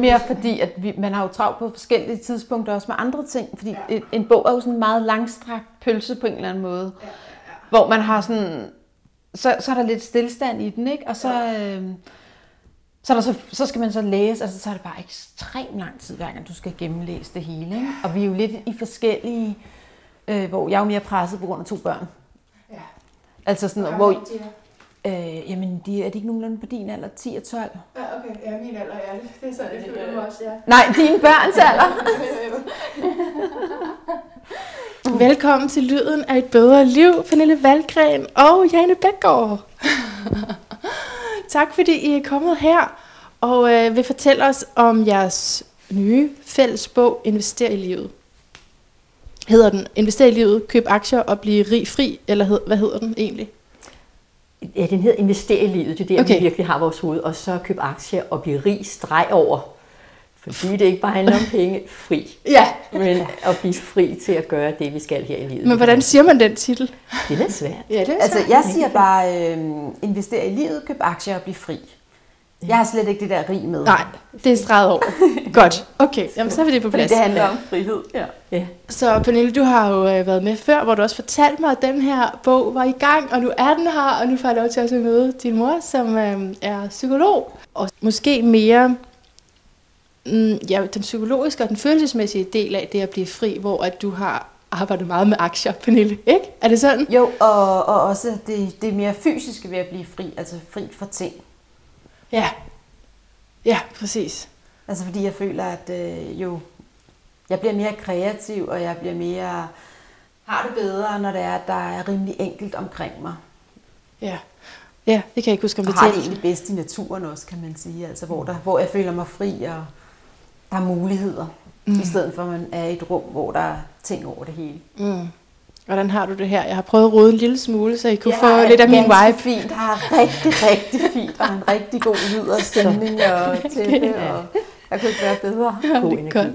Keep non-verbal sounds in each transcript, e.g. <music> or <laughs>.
mere fordi, at vi, man har jo travlt på forskellige tidspunkter også med andre ting. Fordi ja. en bog er jo sådan en meget langstrakt pølse på en eller anden måde. Ja, ja, ja. Hvor man har sådan... Så, så er der lidt stillestand i den, ikke? Og så... Ja. Øh, så, der så, så skal man så læse, altså så er det bare ekstremt lang tid, hver gang du skal gennemlæse det hele. Ikke? Og vi er jo lidt i forskellige, øh, hvor jeg er jo mere presset på grund af to børn. Ja. Altså sådan, hvor... Øh, jamen, de, er de ikke nogenlunde på din alder? 10 og 12? Ja, okay. Ja, min alder er det. Det er sådan, det føler mig også, ja. Nej, dine børns alder. <laughs> Velkommen til Lyden af et bedre liv, Pernille Valgren og Jane Bækgaard. <laughs> tak fordi I er kommet her og øh, vil fortælle os om jeres nye fælles bog, Invester i livet. Hedder den Invester i livet, køb aktier og blive rig fri, eller hed, hvad hedder den egentlig? Ja, den hedder Invester i livet, det er der, okay. vi virkelig har vores hoved, og så køb aktier og blive rig streg over. Fordi det ikke bare handler om penge, fri. Ja. Men at blive fri til at gøre det, vi skal her i livet. Men hvordan siger man den titel? Det er svært. Ja, det er altså, jeg siger bare, øh, investere i livet, køb aktier og blive fri. Jeg har slet ikke det der rig med. Nej, det er streget over. <laughs> Godt. Okay, jamen, så er vi det på plads. Fordi det handler om frihed. Ja. ja. Så Pernille, du har jo øh, været med før, hvor du også fortalte mig, at den her bog var i gang, og nu er den her, og nu får jeg lov til at møde din mor, som øh, er psykolog. Og måske mere mm, ja, den psykologiske og den følelsesmæssige del af det at blive fri, hvor at du har arbejdet meget med aktier, Pernille, ikke? Er det sådan? Jo, og, og også det, det mere fysiske ved at blive fri, altså fri fra ting. Ja, ja, præcis. Altså fordi jeg føler, at øh, jo, jeg bliver mere kreativ, og jeg bliver mere, har det bedre, når det er, at der er rimelig enkelt omkring mig. Ja, ja det kan jeg ikke huske, om det har det egentlig bedst i naturen også, kan man sige. Altså hvor, der, hvor jeg føler mig fri, og der er muligheder. Mm. I stedet for, at man er i et rum, hvor der er ting over det hele. Mm. Hvordan har du det her? Jeg har prøvet at rode en lille smule, så I kunne få lidt af min vibe. fint. har rigtig, rigtig fint. Og en rigtig god lyd og stemning og <laughs> tæppe. Og jeg kunne ikke være bedre. <laughs> Ja, god energi. Godt.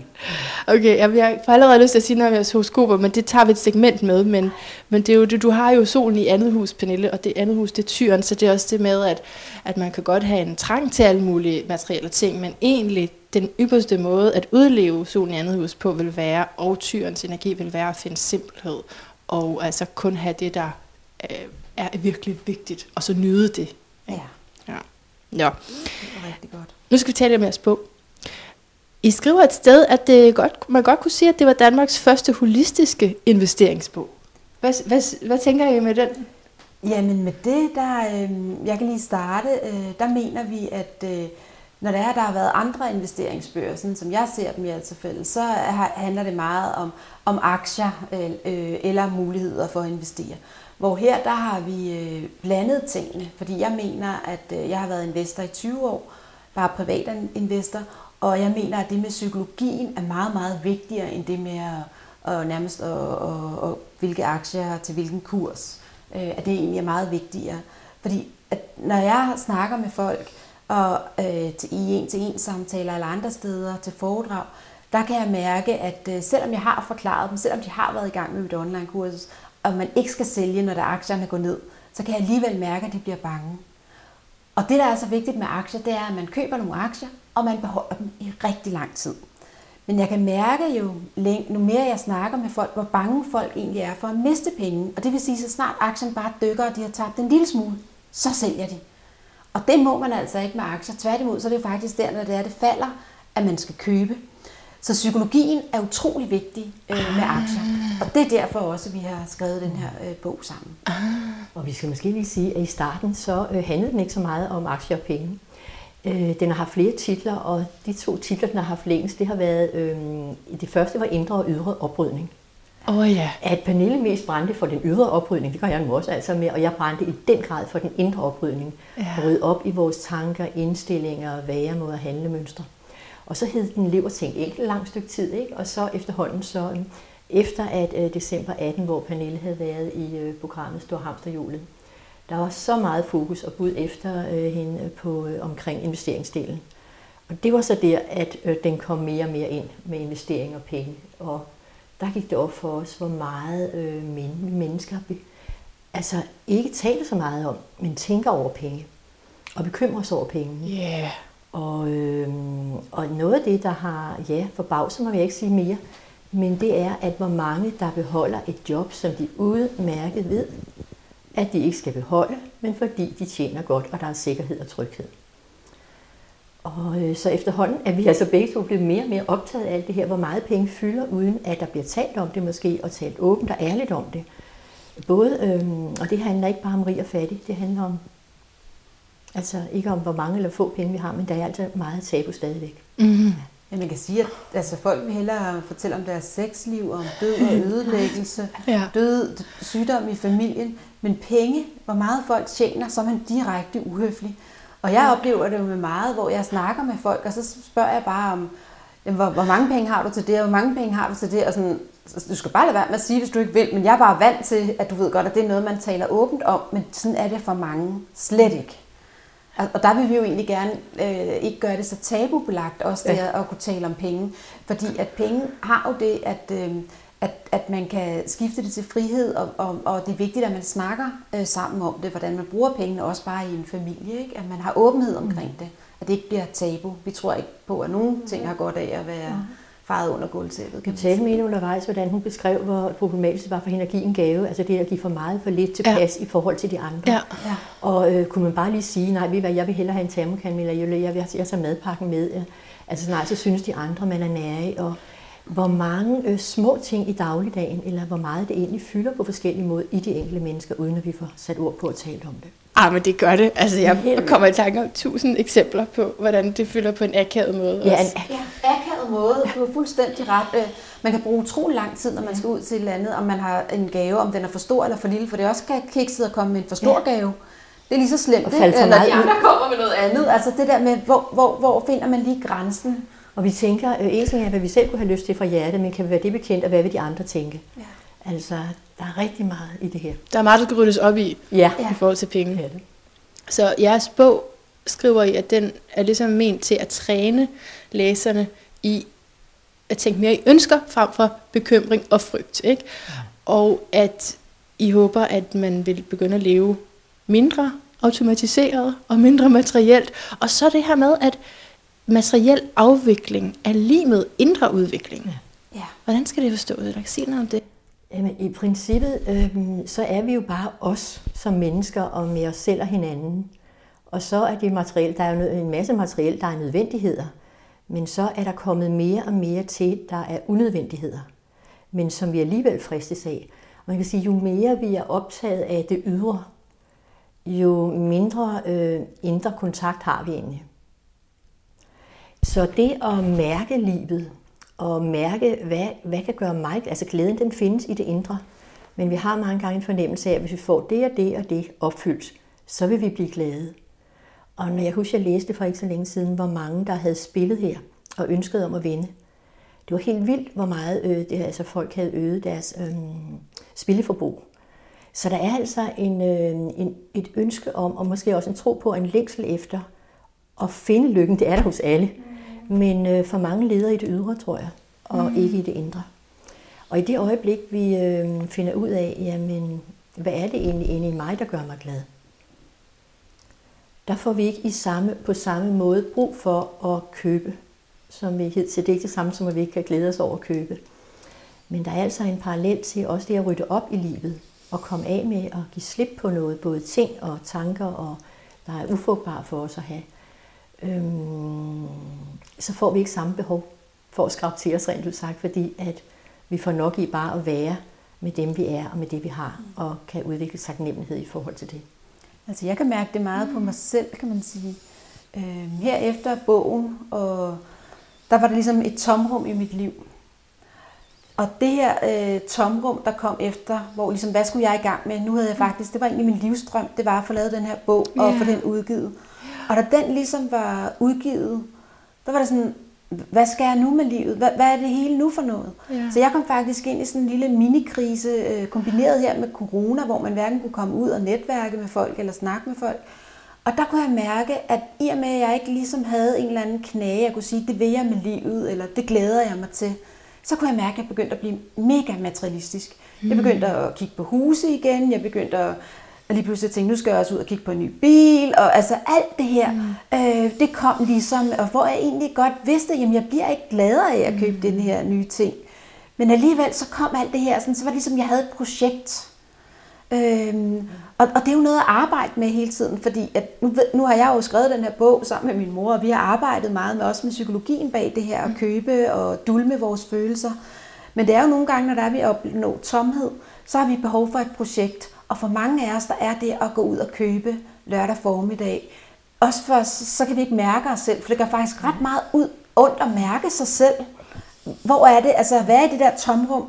Okay, jeg, jeg får allerede lyst til at sige noget om jeres horoskoper, men det tager vi et segment med. Men, men det er jo, du har jo solen i andet hus, Pernille, og det andet hus, det er tyren, så det er også det med, at, at man kan godt have en trang til alle mulige materielle ting, men egentlig den ypperste måde at udleve solen i andet hus på vil være, og tyrens energi vil være at finde simpelhed og altså kun have det, der øh, er virkelig vigtigt, og så nyde det. Ja. ja. Ja. Rigtig godt. Nu skal vi tale om jeres bog. I skriver et sted, at det godt, man godt kunne sige, at det var Danmarks første holistiske investeringsbog. Hvad, hvad, hvad tænker I med den? Jamen med det, der, øh, jeg kan lige starte, øh, der mener vi, at øh, når det er, der har været andre investeringsbøger, sådan som jeg ser dem i altså fælles, så handler det meget om, om aktier øh, eller muligheder for at investere. Hvor her, der har vi øh, blandet tingene, fordi jeg mener, at øh, jeg har været investor i 20 år, bare privat investor, og jeg mener, at det med psykologien er meget, meget vigtigere end det med at, og nærmest at, og, og hvilke aktier til hvilken kurs. Øh, at det egentlig er meget vigtigere. Fordi at når jeg snakker med folk, og øh, til, i en-til-en samtaler eller andre steder til foredrag, der kan jeg mærke, at øh, selvom jeg har forklaret dem, selvom de har været i gang med mit online-kursus, og man ikke skal sælge, når der aktierne går ned, så kan jeg alligevel mærke, at de bliver bange. Og det, der er så vigtigt med aktier, det er, at man køber nogle aktier, og man beholder dem i rigtig lang tid. Men jeg kan mærke jo, nu mere jeg snakker med folk, hvor bange folk egentlig er for at miste penge. Og det vil sige, så snart aktien bare dykker, og de har tabt en lille smule, så sælger de. Og det må man altså ikke med aktier. Tværtimod, så er det faktisk der, når det er, det falder, at man skal købe. Så psykologien er utrolig vigtig øh, med aktier. Og det er derfor også, at vi har skrevet den her øh, bog sammen. Ah. Og vi skal måske lige sige, at i starten så øh, handlede den ikke så meget om aktier og penge. Øh, den har haft flere titler, og de to titler, den har haft længst, det har været, øh, det første var indre og ydre oprydning. Oh, ja. At Pernille mest brændte for den ydre oprydning, det gør jeg nu også altså med, og jeg brændte i den grad for den indre oprydning. Ja. At rydde op i vores tanker, indstillinger, væremåder, handlemønstre. Og så hed den Lev og Tænk et langt stykke tid, ikke? og så efterhånden så, efter at uh, december 18, hvor Pernille havde været i uh, programmet Stor Hamsterhjulet, der var så meget fokus og bud efter uh, hende på uh, omkring investeringsdelen. Og det var så der, at uh, den kom mere og mere ind med investeringer og penge. Og der gik det op for os, hvor meget øh, men, mennesker altså ikke taler så meget om, men tænker over penge og bekymrer sig over penge. Yeah. Og, øh, og noget af det, der har, ja, forbavset mig, vil jeg ikke sige mere, men det er, at hvor mange, der beholder et job, som de udmærket ved, at de ikke skal beholde, men fordi de tjener godt, og der er sikkerhed og tryghed. Og øh, så efterhånden er vi altså begge to blevet mere og mere optaget af alt det her, hvor meget penge fylder, uden at der bliver talt om det måske, og talt åbent og ærligt om det. Både, øh, og det handler ikke bare om rig og fattig, det handler om, altså ikke om hvor mange eller få penge vi har, men der er altså meget tabu stadigvæk. Mm-hmm. Ja, man kan sige, at altså, folk vil hellere fortælle om deres sexliv, om død og <laughs> ødelæggelse, ja. død, sygdom i familien, men penge, hvor meget folk tjener, så er man direkte uhøflig. Og jeg oplever det jo med meget, hvor jeg snakker med folk, og så spørger jeg bare om, jamen, hvor, hvor mange penge har du til det, og hvor mange penge har du til det, og sådan, du skal bare lade være med at sige, hvis du ikke vil, men jeg er bare vant til, at du ved godt, at det er noget, man taler åbent om, men sådan er det for mange slet ikke. Og der vil vi jo egentlig gerne øh, ikke gøre det så tabubelagt, også det ja. at kunne tale om penge. Fordi at penge har jo det, at, øh, at, at man kan skifte det til frihed, og, og, og det er vigtigt, at man snakker øh, sammen om det, hvordan man bruger pengene, også bare i en familie. Ikke? At man har åbenhed omkring mm. det, at det ikke bliver tabu. Vi tror ikke på, at nogen ting har godt af at være... Mm faret under gulvtæppet. Kan talte med hende undervejs, hvordan hun beskrev, hvor problematisk det var for hende at give en gave. Altså det at give for meget, for lidt tilpas ja. i forhold til de andre. Ja. Ja. Og øh, kunne man bare lige sige, nej, ved hvad, jeg vil hellere have en termokan, eller jeg, vil, jeg, vil, jeg tager madpakken med. Altså nej, så synes de andre, man er nære. Og hvor mange øh, små ting i dagligdagen, eller hvor meget det egentlig fylder på forskellige måder i de enkelte mennesker, uden at vi får sat ord på at tale om det. Ah, men det gør det. Altså, jeg kommer i tanke om tusind eksempler på, hvordan det fylder på en akavet måde. Ja, en ja, akavet måde. Du har fuldstændig ret. Øh, man kan bruge utrolig lang tid, når man skal ud til et eller andet, om man har en gave, om den er for stor eller for lille, for det er også kikset at komme med en for stor ja. gave. Det er lige så slemt, for når de andre kommer med noget andet. Altså det der med, hvor, hvor, hvor finder man lige grænsen? Og vi tænker, øh, en ting er, hvad vi selv kunne have lyst til fra hjertet, men kan vi være det bekendt, og hvad vil de andre tænke? Ja. Altså, der er rigtig meget i det her. Der er meget, der skal ryddes op i, ja. i forhold til penge. Ja, det. Så jeres bog skriver I, at den er ligesom ment til at træne læserne i at tænke mere i ønsker frem for bekymring og frygt. Ikke? Ja. Og at I håber, at man vil begynde at leve mindre automatiseret og mindre materielt. Og så det her med, at materiel afvikling er lige med indre udvikling. Ja. Ja. Hvordan skal det forstås? Eller kan sige noget om det? Jamen, I princippet, øh, så er vi jo bare os som mennesker og med os selv og hinanden. Og så er det materiel, der er jo en masse materiel, der er nødvendigheder. Men så er der kommet mere og mere til, der er unødvendigheder. Men som vi alligevel fristes af. Og man kan sige, jo mere vi er optaget af det ydre, jo mindre øh, indre kontakt har vi egentlig. Så det at mærke livet, og mærke, hvad, hvad kan gøre mig... Altså glæden, den findes i det indre. Men vi har mange gange en fornemmelse af, at hvis vi får det og det og det opfyldt, så vil vi blive glade. Og når jeg husker, jeg læste for ikke så længe siden, hvor mange, der havde spillet her og ønsket om at vinde. Det var helt vildt, hvor meget øh, det, altså folk havde øget deres øh, spilleforbrug. Så der er altså en, øh, en, et ønske om, og måske også en tro på, en længsel efter at finde lykken. Det er der hos alle. Men øh, for mange leder i det ydre, tror jeg, og mm. ikke i det indre. Og i det øjeblik, vi øh, finder ud af, jamen, hvad er det egentlig inde i mig, der gør mig glad? Der får vi ikke i samme, på samme måde brug for at købe, som vi hed til. Det er ikke det samme, som at vi ikke kan glæde os over at købe. Men der er altså en parallel til også det at rydde op i livet og komme af med at give slip på noget, både ting og tanker, og der er ufrugtbare for os at have øhm, så får vi ikke samme behov for at skrabe til os rent ud sagt, fordi at vi får nok i bare at være med dem, vi er og med det, vi har, og kan udvikle taknemmelighed i forhold til det. Altså jeg kan mærke det meget på mig selv, kan man sige. Øhm, her efter bogen, og der var det ligesom et tomrum i mit liv. Og det her øh, tomrum, der kom efter, hvor ligesom, hvad skulle jeg i gang med? Nu havde jeg faktisk, det var egentlig min livsdrøm, det var at få lavet den her bog og yeah. få den udgivet. Og da den ligesom var udgivet, der var det sådan, hvad skal jeg nu med livet? Hvad, hvad er det hele nu for noget? Ja. Så jeg kom faktisk ind i sådan en lille minikrise, øh, kombineret her med corona, hvor man hverken kunne komme ud og netværke med folk eller snakke med folk. Og der kunne jeg mærke, at i og med, at jeg ikke ligesom havde en eller anden knage, jeg kunne sige, det vil jeg med livet, eller det glæder jeg mig til, så kunne jeg mærke, at jeg begyndte at blive mega materialistisk. Jeg mm. begyndte at kigge på huse igen, jeg begyndte at Og lige pludselig tænkte nu skal jeg også ud og kigge på en ny bil, og altså alt det her, mm. øh, det kom ligesom, og hvor jeg egentlig godt vidste, jamen jeg bliver ikke gladere af at købe mm. den her nye ting. Men alligevel så kom alt det her, sådan, så var det ligesom, jeg havde et projekt. Øhm, og, og det er jo noget at arbejde med hele tiden, fordi at nu, nu har jeg jo skrevet den her bog sammen med min mor, og vi har arbejdet meget med også med psykologien bag det her, at mm. købe og dulme vores følelser. Men det er jo nogle gange, når der er vi opnår tomhed, så har vi behov for et projekt. Og for mange af os, der er det at gå ud og købe lørdag formiddag. Også for så kan vi ikke mærke os selv, for det gør faktisk ret meget ud ondt at mærke sig selv. Hvor er det? Altså, hvad er det der tomrum?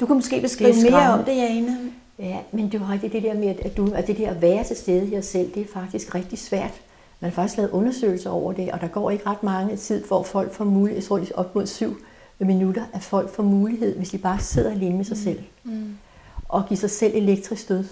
Du kan måske beskrive mere om det, Jane. Ja, men det var rigtigt det der med, at, du, at det der at være til stede i os selv, det er faktisk rigtig svært. Man har faktisk lavet undersøgelser over det, og der går ikke ret mange tid, hvor folk får mulighed, jeg tror det er op mod syv minutter, at folk får mulighed, hvis de bare sidder alene med sig selv, mm. og giver sig selv elektrisk stød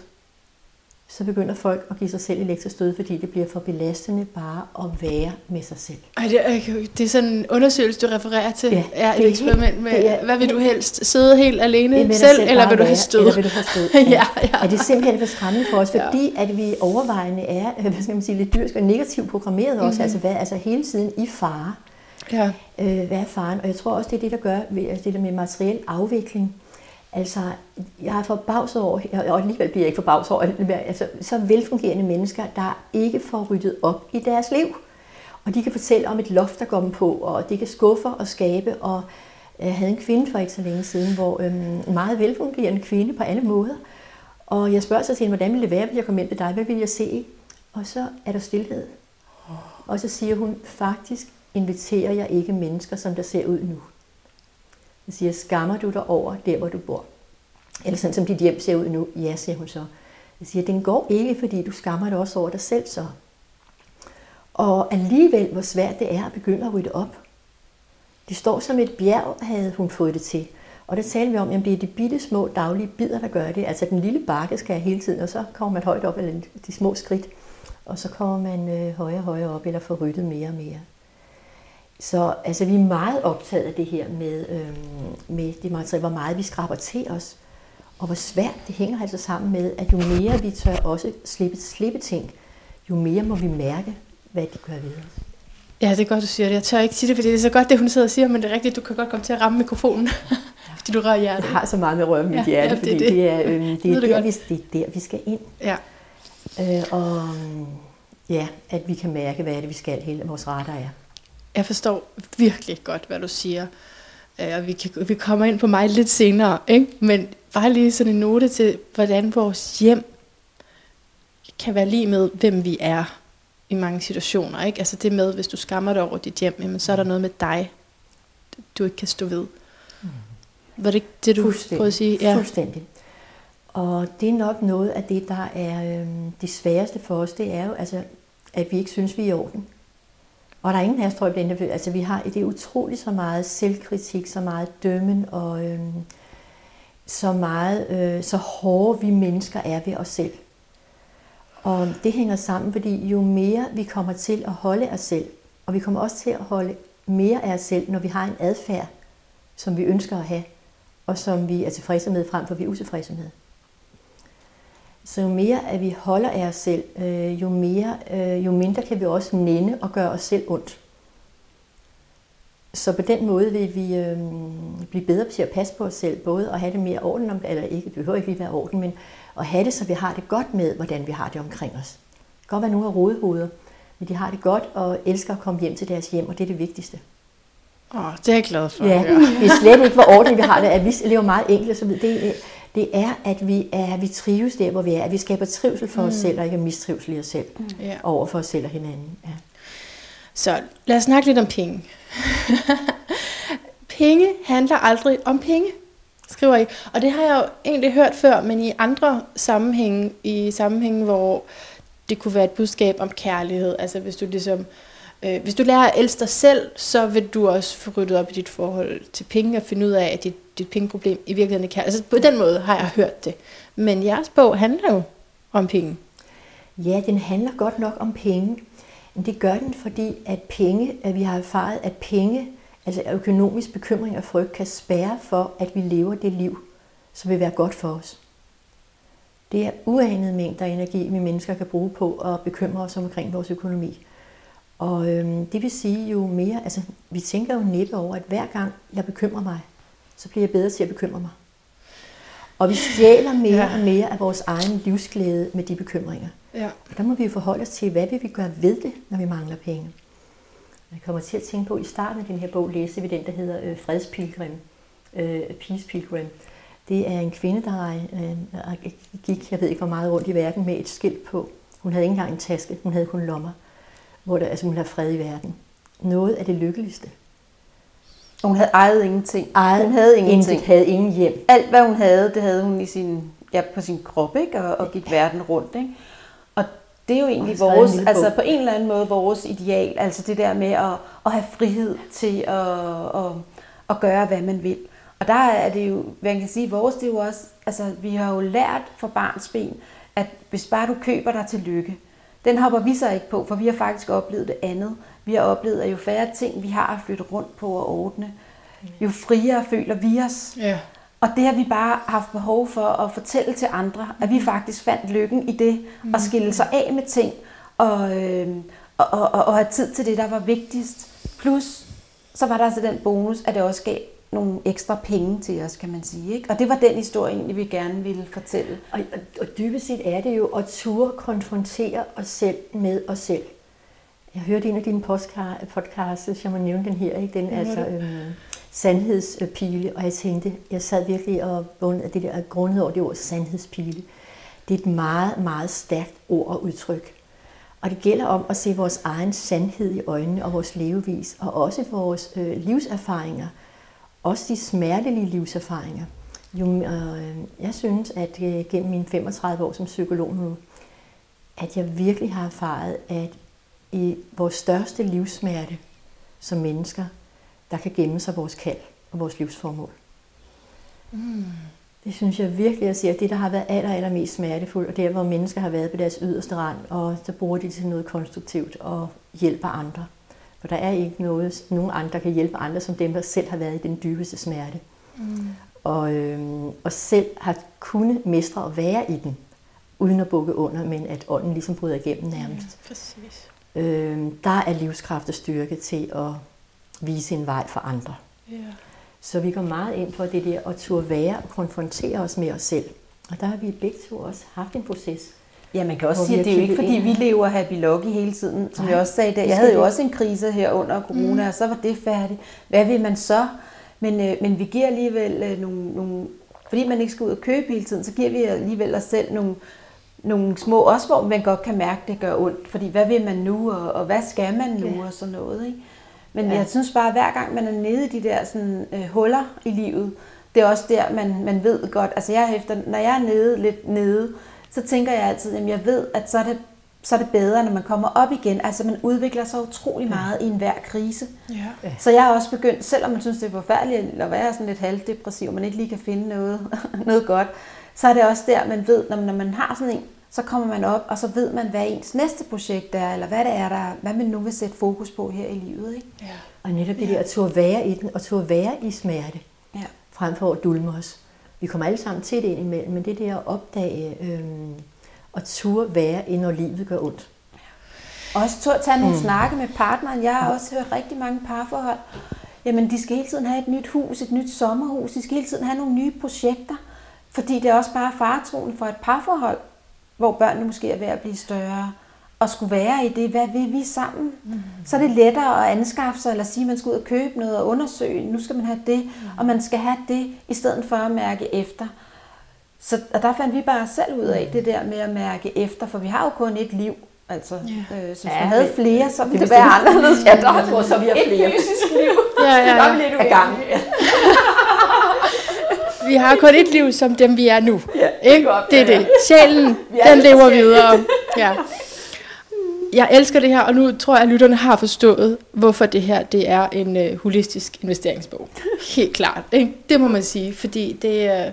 så begynder folk at give sig selv elektrisk stød, fordi det bliver for belastende bare at være med sig selv. Ej, det, er, det er sådan en undersøgelse, du refererer til. Ja, er et eksperiment med, er, hvad vil du helst? Sidde helt alene selv, selv, eller vil du have stød? Eller vil du have stød? <laughs> ja. ja, ja. Er det simpelthen for skræmmende for os, fordi ja. at vi overvejende er, hvad skal man sige, lidt dyrsk og negativt programmeret også, mm-hmm. altså, hvad, altså hele tiden i fare. Ja. Øh, hvad er faren? Og jeg tror også, det er det, der gør ved, altså det der med materiel afvikling Altså, jeg er forbavset over, og alligevel bliver jeg ikke forbavset over, altså, så velfungerende mennesker, der ikke får ryddet op i deres liv. Og de kan fortælle om et loft, der går dem på, og de kan skuffe og skabe. Og øh, jeg havde en kvinde for ikke så længe siden, hvor øhm, en meget velfungerende kvinde på alle måder. Og jeg spørger så til hende, hvordan ville det være, hvis jeg kom ind til dig? Hvad ville jeg se? Og så er der stillhed. Og så siger hun, faktisk inviterer jeg ikke mennesker, som der ser ud nu. Jeg siger, skammer du dig over der, hvor du bor? Eller sådan som dit hjem ser ud nu? Ja, siger hun så. Jeg siger, den går ikke, fordi du skammer dig også over dig selv så. Og alligevel, hvor svært det er at begynde at rydde op. Det står som et bjerg, havde hun fået det til. Og der taler vi om, at det er de bitte små daglige bidder, der gør det. Altså den lille bakke skal hele tiden, og så kommer man højt op, eller de små skridt. Og så kommer man øh, højere og højere op, eller får ryddet mere og mere. Så altså, vi er meget optaget af det her med, øhm, med det materiale, hvor meget vi skraber til os, og hvor svært det hænger altså sammen med, at jo mere vi tør også slippe, slippe ting, jo mere må vi mærke, hvad det gør ved os. Ja, det er godt, du siger det. Jeg tør ikke sige det, fordi det er så godt, det hun sidder og siger, men det er rigtigt, du kan godt komme til at ramme mikrofonen, <laughs> fordi du rører hjertet. Jeg har så meget med at røre mit ja, hjerte, ja, det, fordi det, det er, øhm, det, er det, der, vi, det er der, vi skal ind. Ja. Øh, og ja, at vi kan mærke, hvad er det, vi skal, hele vores retter er. Jeg forstår virkelig godt, hvad du siger. Øh, og vi, kan, vi kommer ind på mig lidt senere, ikke? men bare lige sådan en note til, hvordan vores hjem kan være lige med, hvem vi er i mange situationer. Ikke? Altså det med, hvis du skammer dig over dit hjem, jamen, så er der noget med dig, du ikke kan stå ved. Mm. Var det ikke det, du prøvede at sige? Ja. Fuldstændig. Og det er nok noget af det, der er øh, det sværeste for os, det er jo, altså, at vi ikke synes, vi er i orden. Og der er ingen af os, tror jeg, bliver Altså, vi har det er utroligt så meget selvkritik, så meget dømmen, og øh, så meget, øh, så hårde vi mennesker er ved os selv. Og det hænger sammen, fordi jo mere vi kommer til at holde os selv, og vi kommer også til at holde mere af os selv, når vi har en adfærd, som vi ønsker at have, og som vi er tilfredse med, frem for vi er utilfredse med. Så jo mere at vi holder af os selv, øh, jo, mere, øh, jo mindre kan vi også nænde og gøre os selv ondt. Så på den måde vil vi øh, blive bedre til at passe på os selv, både at have det mere orden, om, eller ikke, det behøver ikke lige være orden, men at have det, så vi har det godt med, hvordan vi har det omkring os. Det kan godt være nogle af rodehoveder, men de har det godt og elsker at komme hjem til deres hjem, og det er det vigtigste. Åh, oh, det er jeg glad for. Ja, det er slet ikke, hvor ordentligt vi har det, at vi lever meget enkelt, så det, det er, at vi, er, at vi trives der, hvor vi er, at vi skaber trivsel for mm. os selv, og ikke mistrivsel i os selv, mm. over for os selv og hinanden. Ja. Så lad os snakke lidt om penge. <laughs> penge handler aldrig om penge, skriver I. Og det har jeg jo egentlig hørt før, men i andre sammenhænge, i sammenhænge, hvor det kunne være et budskab om kærlighed. Altså hvis du ligesom Øh, hvis du lærer at elske dig selv, så vil du også få ryddet op i dit forhold til penge og finde ud af, at dit, dit pengeproblem i virkeligheden kan. Altså på den måde har jeg hørt det. Men jeres bog handler jo om penge. Ja, den handler godt nok om penge. Men det gør den, fordi at penge, at vi har erfaret, at penge, altså økonomisk bekymring og frygt, kan spærre for, at vi lever det liv, som vil være godt for os. Det er uanede mængder energi, vi mennesker kan bruge på at bekymre os omkring vores økonomi. Og øhm, det vil sige jo mere, altså vi tænker jo næppe over, at hver gang jeg bekymrer mig, så bliver jeg bedre til at bekymre mig. Og vi stjæler mere ja. og mere af vores egen livsglæde med de bekymringer. Ja. Og der må vi jo forholde os til, hvad vil vi gøre ved det, når vi mangler penge. Jeg kommer til at tænke på, at i starten af den her bog læste vi den, der hedder øh, Fredspilgrim. Øh, Peace Pilgrim. Det er en kvinde, der øh, gik, jeg ved ikke hvor meget rundt i verden, med et skilt på. Hun havde ikke engang en taske, hun havde kun lommer, hvor der, altså hun havde fred i verden. Noget af det lykkeligste. Og hun havde ejet ingenting. Ejet hun havde ingenting. Intet, havde ingen hjem. Alt hvad hun havde, det havde hun i sin, ja, på sin krop, ikke? Og, og gik verden rundt. Ikke? Og det er jo egentlig vores, altså på en eller anden måde vores ideal, altså det der med at, at have frihed til at, at, at gøre, hvad man vil. Og der er det jo, hvad man kan sige, vores det er jo også, altså vi har jo lært fra barns ben, at hvis bare du køber dig til lykke, den hopper vi så ikke på, for vi har faktisk oplevet det andet. Vi har oplevet, at jo færre ting vi har at flytte rundt på og ordne, jo friere føler vi os. Ja. Og det har vi bare haft behov for at fortælle til andre, at vi faktisk fandt lykken i det, at skille sig af med ting, og, øh, og, og, og, og have tid til det, der var vigtigst. Plus, så var der altså den bonus, at det også gav nogle ekstra penge til os, kan man sige. Ikke? Og det var den historie, egentlig, vi gerne ville fortælle. Og, og, og dybest set er det jo at turde konfrontere os selv med os selv. Jeg hørte en af dine podcasts, jeg må nævne den her, ikke? den altså øhm, sandhedspile, og jeg tænkte, jeg sad virkelig og bundet det der grundet over det ord sandhedspile. Det er et meget, meget stærkt ord og udtryk. Og det gælder om at se vores egen sandhed i øjnene og vores levevis, og også vores øh, livserfaringer – også de smertelige livserfaringer. Jo, øh, jeg synes, at øh, gennem mine 35 år som psykolog nu, at jeg virkelig har erfaret, at i vores største livsmerte som mennesker, der kan gemme sig vores kald og vores livsformål. Mm. Det synes jeg virkelig, at sige, at det, der har været aller, allermest smertefuldt, og det er, hvor mennesker har været på deres yderste rand, og så bruger de til noget konstruktivt og hjælper andre. For der er ikke noget, nogen andre, der kan hjælpe andre, som dem, der selv har været i den dybeste smerte. Mm. Og, øhm, og selv har kunnet mestre at være i den, uden at bukke under, men at ånden ligesom bryder igennem nærmest. Ja, præcis. Øhm, der er livskraft og styrke til at vise en vej for andre. Ja. Så vi går meget ind for det der at turde være og konfrontere os med os selv. Og der har vi begge to også haft en proces, Ja, man kan også sige, at det er jo ikke, fordi vi lever happy lucky hele tiden. Som jeg også sagde der. Jeg havde jo også en krise her under corona, mm. og så var det færdigt. Hvad vil man så? Men, øh, men vi giver alligevel øh, nogle, nogle... Fordi man ikke skal ud og købe hele tiden, så giver vi alligevel os selv nogle, nogle små... Også hvor man godt kan mærke, at det gør ondt. Fordi hvad vil man nu, og, og hvad skal man nu, ja. og sådan noget. Ikke? Men ja. jeg synes bare, at hver gang man er nede i de der sådan, øh, huller i livet, det er også der, man, man ved godt... Altså jeg efter, når jeg er nede, lidt nede, så tænker jeg altid, at jeg ved, at så er det så er det bedre, når man kommer op igen. Altså man udvikler sig utrolig meget ja. i enhver krise. Ja. Så jeg har også begyndt, selvom man synes, det er forfærdeligt at være sådan lidt halvdepressiv, og man ikke lige kan finde noget, <laughs> noget godt, så er det også der, man ved, når man, når man har sådan en, så kommer man op, og så ved man, hvad ens næste projekt er, eller hvad det er, der, hvad man nu vil sætte fokus på her i livet. Ikke? Ja. Og netop det ja. der at turde være i den, og turde være i smerte, ja. frem for at dulme os. Vi kommer alle sammen til det indimellem, men det der at opdage øh, og turde være, når livet gør ondt. Også turde tage nogle mm. snakke med partneren. Jeg har også hørt rigtig mange parforhold. Jamen, de skal hele tiden have et nyt hus, et nyt sommerhus. De skal hele tiden have nogle nye projekter. Fordi det er også bare faretroen for et parforhold, hvor børnene måske er ved at blive større at skulle være i det, hvad vil vi sammen? Mm. Så er det lettere at anskaffe sig, eller sige, at man skal ud og købe noget og undersøge, nu skal man have det, mm. og man skal have det, i stedet for at mærke efter. Så og der fandt vi bare selv ud af det der med at mærke efter, for vi har jo kun et liv. Altså, yeah. øh, så hvis ja, man havde flere, så ville det, det være anderledes. Ja, der jeg tror så, vi har flere. Et fysisk liv. <laughs> ja, ja, ja. Der er vi lidt gang. <laughs> vi har kun et liv som dem, vi er nu. Ja, det, er godt, det er det. Sjælen, <laughs> den lever videre. Ja jeg elsker det her, og nu tror jeg, at lytterne har forstået, hvorfor det her det er en øh, holistisk investeringsbog. Helt klart. Ikke? Det må man sige, fordi det, øh,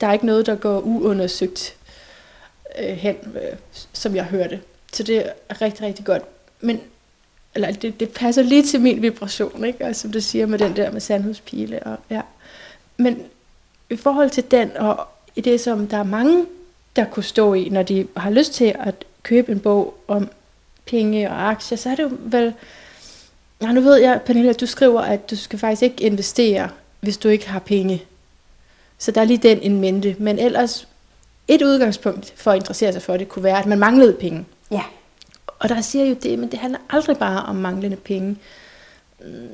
der er ikke noget, der går uundersøgt øh, hen, øh, som jeg hørte. Så det er rigtig, rigtig godt. Men eller det, det passer lige til min vibration, ikke? Og som du siger med den der med sandhedspile. Og, ja. Men i forhold til den, og i det som der er mange der kunne stå i, når de har lyst til at købe en bog om penge og aktier, så er det jo vel... Ja, nu ved jeg, Pernille, at du skriver, at du skal faktisk ikke investere, hvis du ikke har penge. Så der er lige den en mente. Men ellers, et udgangspunkt for at interessere sig for det, kunne være, at man manglede penge. Ja. Og der siger jo det, men det handler aldrig bare om manglende penge. Mm,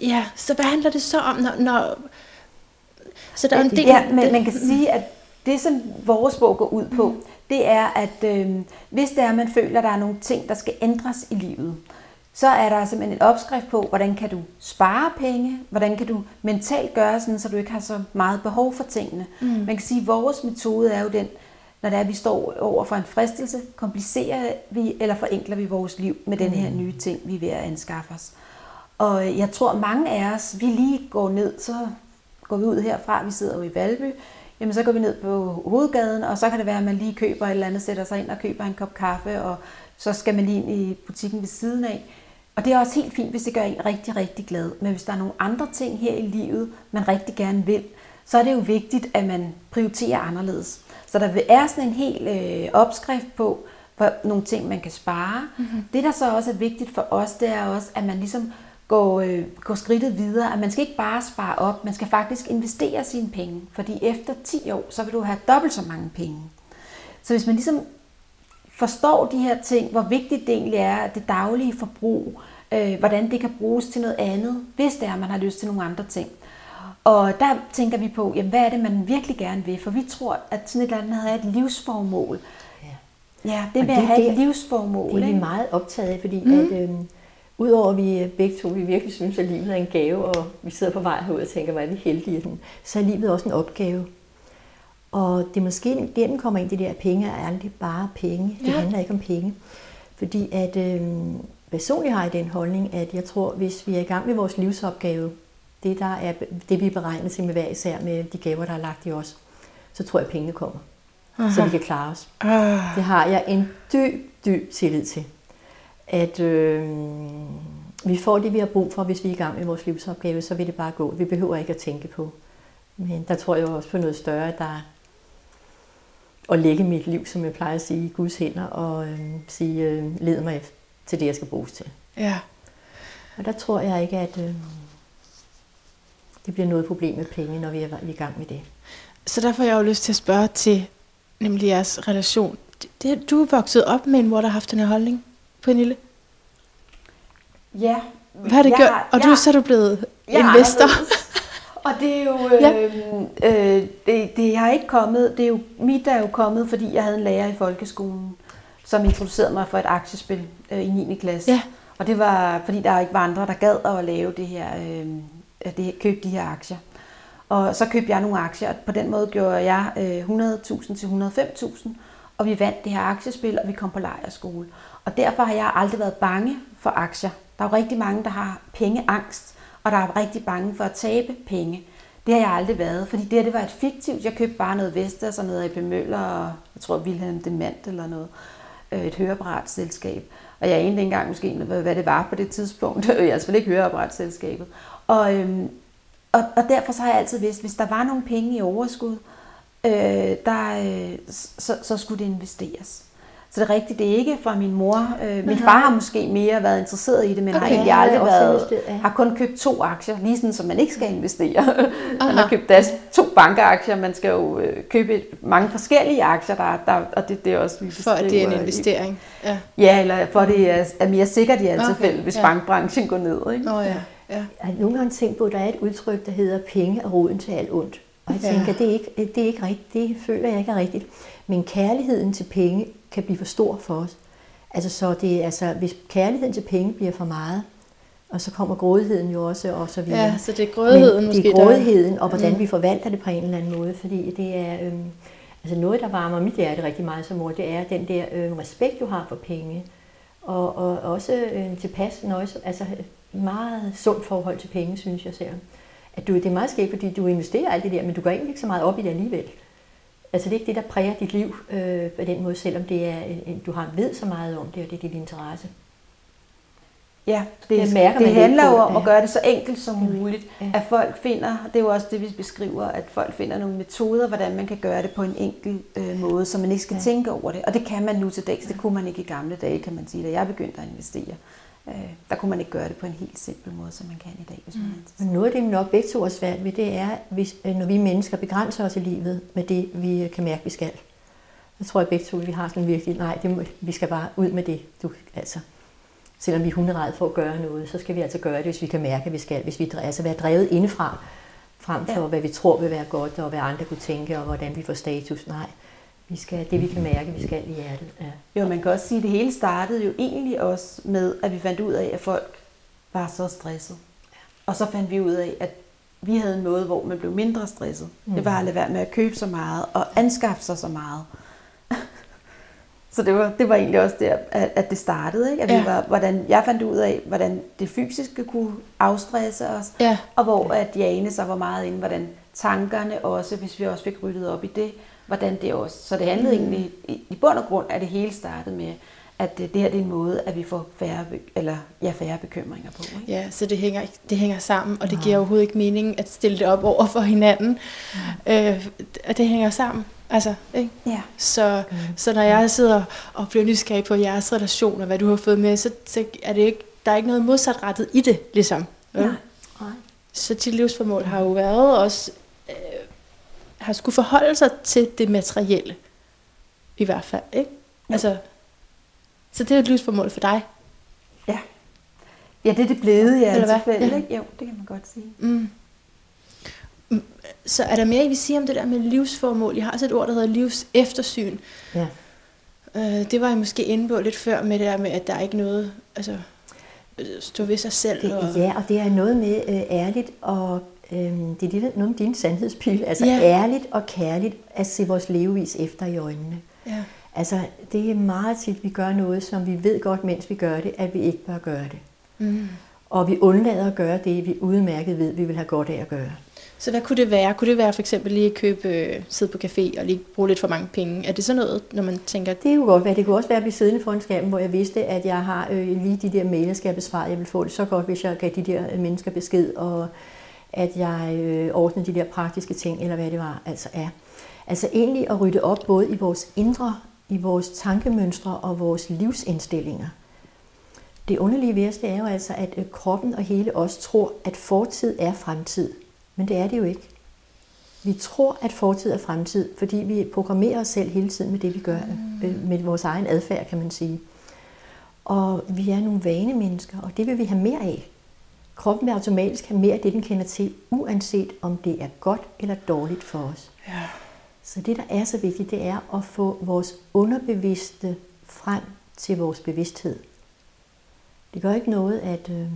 Ja, så hvad handler det så om, når... når så der er en del... Ja, men man kan sige, at det, som vores bog går ud på, mm. Det er, at øh, hvis det er, at man føler, at der er nogle ting, der skal ændres i livet, så er der simpelthen en opskrift på, hvordan kan du spare penge, hvordan kan du mentalt gøre sådan, så du ikke har så meget behov for tingene. Mm. Man kan sige, at vores metode er jo den, når det er, at vi står over for en fristelse, komplicerer vi eller forenkler vi vores liv med den her mm. nye ting, vi er ved at anskaffe os. Og jeg tror, mange af os, vi lige går ned, så går vi ud herfra, vi sidder jo i Valby, jamen så går vi ned på hovedgaden, og så kan det være, at man lige køber et eller andet, sætter sig ind og køber en kop kaffe, og så skal man lige ind i butikken ved siden af. Og det er også helt fint, hvis det gør en rigtig, rigtig glad. Men hvis der er nogle andre ting her i livet, man rigtig gerne vil, så er det jo vigtigt, at man prioriterer anderledes. Så der er sådan en hel øh, opskrift på, for nogle ting, man kan spare. Mm-hmm. Det, der så også er vigtigt for os, det er også, at man ligesom gå, øh, gå skridtet videre, at man skal ikke bare spare op, man skal faktisk investere sine penge, fordi efter 10 år, så vil du have dobbelt så mange penge. Så hvis man ligesom forstår de her ting, hvor vigtigt det egentlig er, at det daglige forbrug, øh, hvordan det kan bruges til noget andet, hvis det er, at man har lyst til nogle andre ting. Og der tænker vi på, jamen, hvad er det, man virkelig gerne vil? For vi tror, at sådan et eller andet har et livsformål. Ja, ja det med det, at have det, et livsformål. Det er vi meget optaget af, fordi mm. at, øh, Udover at vi begge to vi virkelig synes, at livet er en gave, og vi sidder på vej herud og tænker, hvor er vi heldige, så er livet også en opgave. Og det måske den kommer ind det der, penge er aldrig bare penge. Det ja. handler ikke om penge. Fordi at øh, personligt har jeg den holdning, at jeg tror, hvis vi er i gang med vores livsopgave, det der er det, vi er beregnet til med hver især med de gaver, der er lagt i os, så tror jeg, at pengene kommer. Aha. Så vi kan klare os. Ah. Det har jeg en dyb, dyb tillid til at øh, vi får det, vi har brug for, hvis vi er i gang med vores livsopgave, så vil det bare gå. Vi behøver ikke at tænke på. Men der tror jeg også på noget større, der at lægge mit liv, som jeg plejer at sige, i Guds hænder, og øh, sige, øh, led mig til det, jeg skal bruges til. Ja. Og der tror jeg ikke, at øh, det bliver noget problem med penge, når vi er i gang med det. Så derfor har jeg jo lyst til at spørge til nemlig jeres relation. Det, du er vokset op med en mor, der har haft den her holdning. Pernille? Ja. Hvad har det gjort? Og du så er du blevet investor. Og det er jo, <laughs> ja. øh, øh, det, det har ikke kommet, det er jo, mit er jo kommet, fordi jeg havde en lærer i folkeskolen, som introducerede mig for et aktiespil øh, i 9. klasse. Ja. Og det var, fordi der ikke var andre, der gad at lave det her, øh, det, købe de her aktier. Og så købte jeg nogle aktier, og på den måde gjorde jeg øh, 100.000 til 105.000, og vi vandt det her aktiespil, og vi kom på lejerskole. Og derfor har jeg aldrig været bange for aktier. Der er jo rigtig mange, der har pengeangst, og der er rigtig bange for at tabe penge. Det har jeg aldrig været, fordi det, det var et fiktivt. Jeg købte bare noget Vestas og noget AP Møller, og jeg tror Wilhelm Demand eller noget. Øh, et høreapparatselskab. Og jeg anede ikke engang måske, hvad det var på det tidspunkt. <laughs> Jeg har ikke høreapparatselskabet. Og, øhm, og, og derfor så har jeg altid vidst, hvis der var nogle penge i overskud, øh, der, øh, så, så skulle det investeres. Så det er rigtigt, det er ikke fra min mor. Øh, min far har måske mere været interesseret i det, men okay, har egentlig aldrig været, ja. har kun købt to aktier, lige sådan, som man ikke skal investere. <laughs> han har købt deres to bankaktier, man skal jo øh, købe mange forskellige aktier, der, der, og det, det er også, vi For at det er en investering. Ja, ja eller for at det er, er mere sikkert i alt okay, tilfælde, hvis ja. bankbranchen går ned. Ikke? Oh, ja. Ja. Jeg har nogle gange tænkt på, at der er et udtryk, der hedder penge er roden til alt ondt. Og jeg tænker, ja. det, er ikke, det er ikke rigtigt, det føler jeg ikke er rigtigt. Men kærligheden til penge kan blive for stor for os. Altså, så det, altså, hvis kærligheden til penge bliver for meget, og så kommer grådigheden jo også, og så videre. Ja, så det er grådigheden Men det er grådigheden, der... og hvordan mm. vi forvalter det på en eller anden måde, fordi det er, øhm, altså noget, der varmer mit hjerte rigtig meget som mor, det er den der øhm, respekt, du har for penge, og, og også øhm, tilpas, nøjse, altså meget sundt forhold til penge, synes jeg selv. At du, det er meget skægt, fordi du investerer alt det der, men du går egentlig ikke så meget op i det alligevel. Altså det er ikke det, der præger dit liv øh, på den måde, selvom det er, du har ved så meget om det, og det er din interesse. Ja, det, Det mærker det handler jo om at gøre det så enkelt som muligt. Ja. At folk finder, det er jo også det, vi beskriver, at folk finder nogle metoder, hvordan man kan gøre det på en enkel øh, måde, så man ikke skal ja. tænke over det. Og det kan man nu til dags. Det kunne man ikke i gamle dage, kan man sige, da jeg begyndte at investere. Øh, der kunne man ikke gøre det på en helt simpel måde, som man kan i dag, hvis man er interesseret. Men noget af det, vi nok begge to er svært ved, det er, hvis, øh, når vi mennesker begrænser os i livet med det, vi øh, kan mærke, vi skal. Jeg tror, at begge to vi har sådan virkelig, nej, det må, vi skal bare ud med det. Du, altså, selvom vi er hunderæde for at gøre noget, så skal vi altså gøre det, hvis vi kan mærke, at vi skal. Hvis vi altså være drevet indefra, frem for Ja. hvad vi tror vil være godt, og hvad andre kunne tænke, og hvordan vi får status. Nej, vi skal det, vi kan mærke, vi skal i hjertet. Ja. Jo, man kan også sige, at det hele startede jo egentlig også med, at vi fandt ud af, at folk var så stresset. Og så fandt vi ud af, at vi havde en måde, hvor man blev mindre stresset. Mm. Det var at lade være med at købe så meget og anskaffe sig så meget. <laughs> så det var, det var egentlig også der, at, at det startede. Ikke? At Ja. vi var, hvordan, jeg fandt ud af, hvordan det fysiske kunne afstresse os, Ja. og hvor at Jane så var meget inde, hvordan tankerne også, hvis vi også fik ryddet op i det, hvordan det også. Så det handlede mm. egentlig, i, bund og grund, at det hele startede med, at det, det her det er en måde, at vi får færre, eller, ja, færre bekymringer på. Ikke? Ja, så det hænger, det hænger sammen, og det giver overhovedet ikke mening at stille det op over for hinanden. Mm. Øh, og det hænger sammen. Altså, ikke? Ja. Så, mm. så når jeg sidder og bliver nysgerrig på jeres relation og hvad du har fået med, så, så er det ikke, der er ikke noget modsatrettet i det, ligesom. vel? Nej. Nej. Så dit livsformål har jo været også, øh, har skulle forholde sig til det materielle, i hvert fald, ikke? Altså, så det er et livsformål for dig. Ja. Ja, det er det blevet, ja, Eller hvad? Ja. ikke? Jo, det kan man godt sige. Mm. Mm, Så er der mere, I vil sige om det der med livsformål? I har også et ord, der hedder livseftersyn. Ja. Øh, det var I måske inde på lidt før med det der med, at der er ikke noget, altså øh, stå ved sig selv. Det, og, ja, og det er noget med øh, ærligt og øh, det er noget med din sandhedspil. Altså Ja. ærligt og kærligt at se vores levevis efter i øjnene. ja. Altså, det er meget tit, vi gør noget, som vi ved godt, mens vi gør det, at vi ikke bør gøre det. Mm. Og vi undlader at gøre det, vi udmærket ved, vi vil have godt af at gøre. Så hvad kunne det være? Kunne det være for eksempel lige at købe, øh, sidde på café og lige bruge lidt for mange penge? Er det sådan noget, når man tænker, Det kunne godt være. Det kunne også være at blive siddende foran skærmen, hvor jeg vidste, at jeg har øh, lige de der mails, skal jeg besvare. Jeg vil få det så godt, hvis jeg gav de der mennesker besked, og at jeg øh, ordnede de der praktiske ting, eller hvad det var, altså er. Altså egentlig at rydde op både i vores indre, i vores tankemønstre og vores livsindstillinger. Det underlige ved os, det er jo altså, at øh, kroppen og hele os tror, at fortid er fremtid. Men det er det jo ikke. Vi tror, at fortid er fremtid, fordi vi programmerer os selv hele tiden med det, vi gør, mm. med vores egen adfærd, kan man sige. Og vi er nogle vanemennesker, og det vil vi have mere af. Kroppen vil automatisk have mere af det, den kender til, uanset om det er godt eller dårligt for os. ja, Så det, der er så vigtigt, det er at få vores underbevidste frem til vores bevidsthed. Det gør ikke noget, at, øh,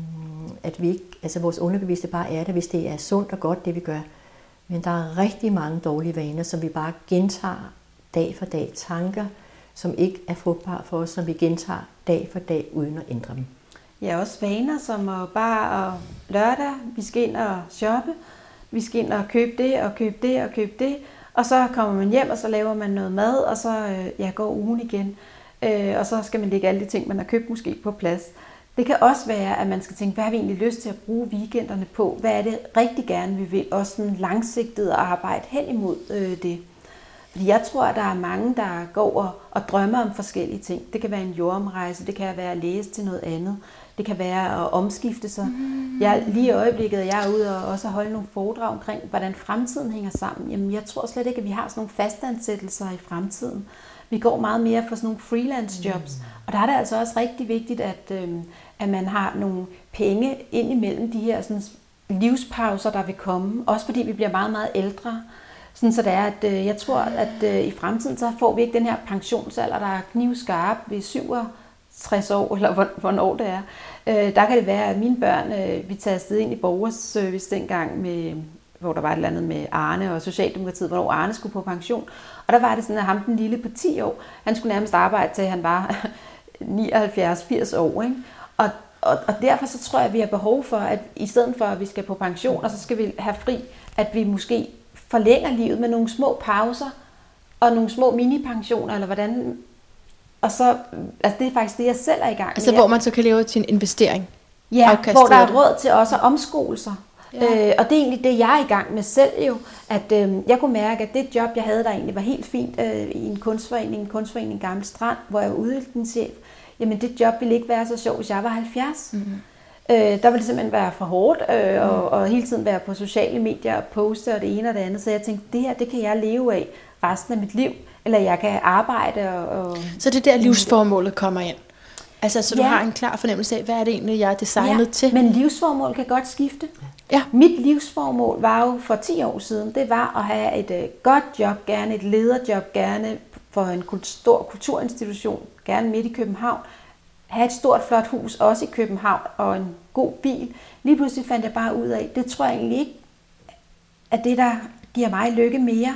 at vi ikke, altså vores underbevidste bare er der, hvis det er sundt og godt, det vi gør. Men der er rigtig mange dårlige vaner, som vi bare gentager dag for dag. Tanker, som ikke er frugtbare for os, som vi gentager dag for dag, uden at ændre dem. Ja, også vaner som at bare og lørdag, vi skal ind og shoppe, vi skal ind og købe det og købe det og købe det, og så kommer man hjem, og så laver man noget mad, og så øh, ja, går ugen igen. Øh, og så skal man lægge alle de ting, man har købt måske på plads. Det kan også være, at man skal tænke, hvad har vi egentlig lyst til at bruge weekenderne på? Hvad er det rigtig gerne, vi vil? Også sådan langsigtet at arbejde hen imod øh, det. Fordi jeg tror, at der er mange, der går og, og drømmer om forskellige ting. Det kan være en jordomrejse, det kan være at læse til noget andet, det kan være at omskifte sig. Mm. Jeg, lige i øjeblikket er jeg ude og også holde nogle foredrag omkring, hvordan fremtiden hænger sammen. Jamen, jeg tror slet ikke, at vi har sådan nogle fastansættelser i fremtiden. Vi går meget mere for sådan nogle freelance jobs. Mm. Og der er det altså også rigtig vigtigt, at, øhm, at man har nogle penge ind imellem de her sådan, livspauser, der vil komme. Også fordi vi bliver meget, meget ældre. Sådan så det er, at øh, jeg tror, at øh, i fremtiden så får vi ikke den her pensionsalder, der er knivskarp ved 60 år, eller hvor- hvornår det er. Øh, der kan det være, at mine børn, øh, vi tager afsted ind i borgerservice dengang, med, hvor der var et eller andet med Arne og Socialdemokratiet, hvornår Arne skulle på pension. Og der var det sådan, at ham den lille på 10 år, han skulle nærmest arbejde til han var <laughs> 79-80 år. Ikke? Og, og, og derfor så tror jeg, at vi har behov for, at i stedet for, at vi skal på pension, og så skal vi have fri, at vi måske forlænger livet med nogle små pauser, og nogle små mini-pensioner, eller hvordan... Og så, altså det er faktisk det, jeg selv er i gang altså med. hvor man så kan leve til en investering. Ja, afkastet hvor der er råd til også at omskole sig. Ja. Øh, og det er egentlig det, jeg er i gang med selv jo, at øh, jeg kunne mærke, at det job, jeg havde, der egentlig var helt fint øh, i en kunstforening, en kunstforening Gamle Strand, hvor jeg var udviklingschef, jamen det job ville ikke være så sjovt, hvis jeg var 70. Mm-hmm. Øh, der ville det simpelthen være for hårdt, øh, og, og hele tiden være på sociale medier og poste og det ene og det andet. Så jeg tænkte, det her, det kan jeg leve af resten af mit liv, eller jeg kan arbejde og... og Så det er der livsformålet kommer ind. Altså, så du Ja. har en klar fornemmelse af, hvad er det egentlig, jeg er designet til? Men livsformål kan godt skifte. Ja. Mit livsformål var jo for 10 år siden, det var at have et øh, godt job, gerne et lederjob, gerne for en kult- stor kulturinstitution, gerne midt i København. Have et stort, flot hus, også i København, og en god bil. Lige pludselig fandt jeg bare ud af, det tror jeg egentlig ikke, at det, der giver mig lykke mere.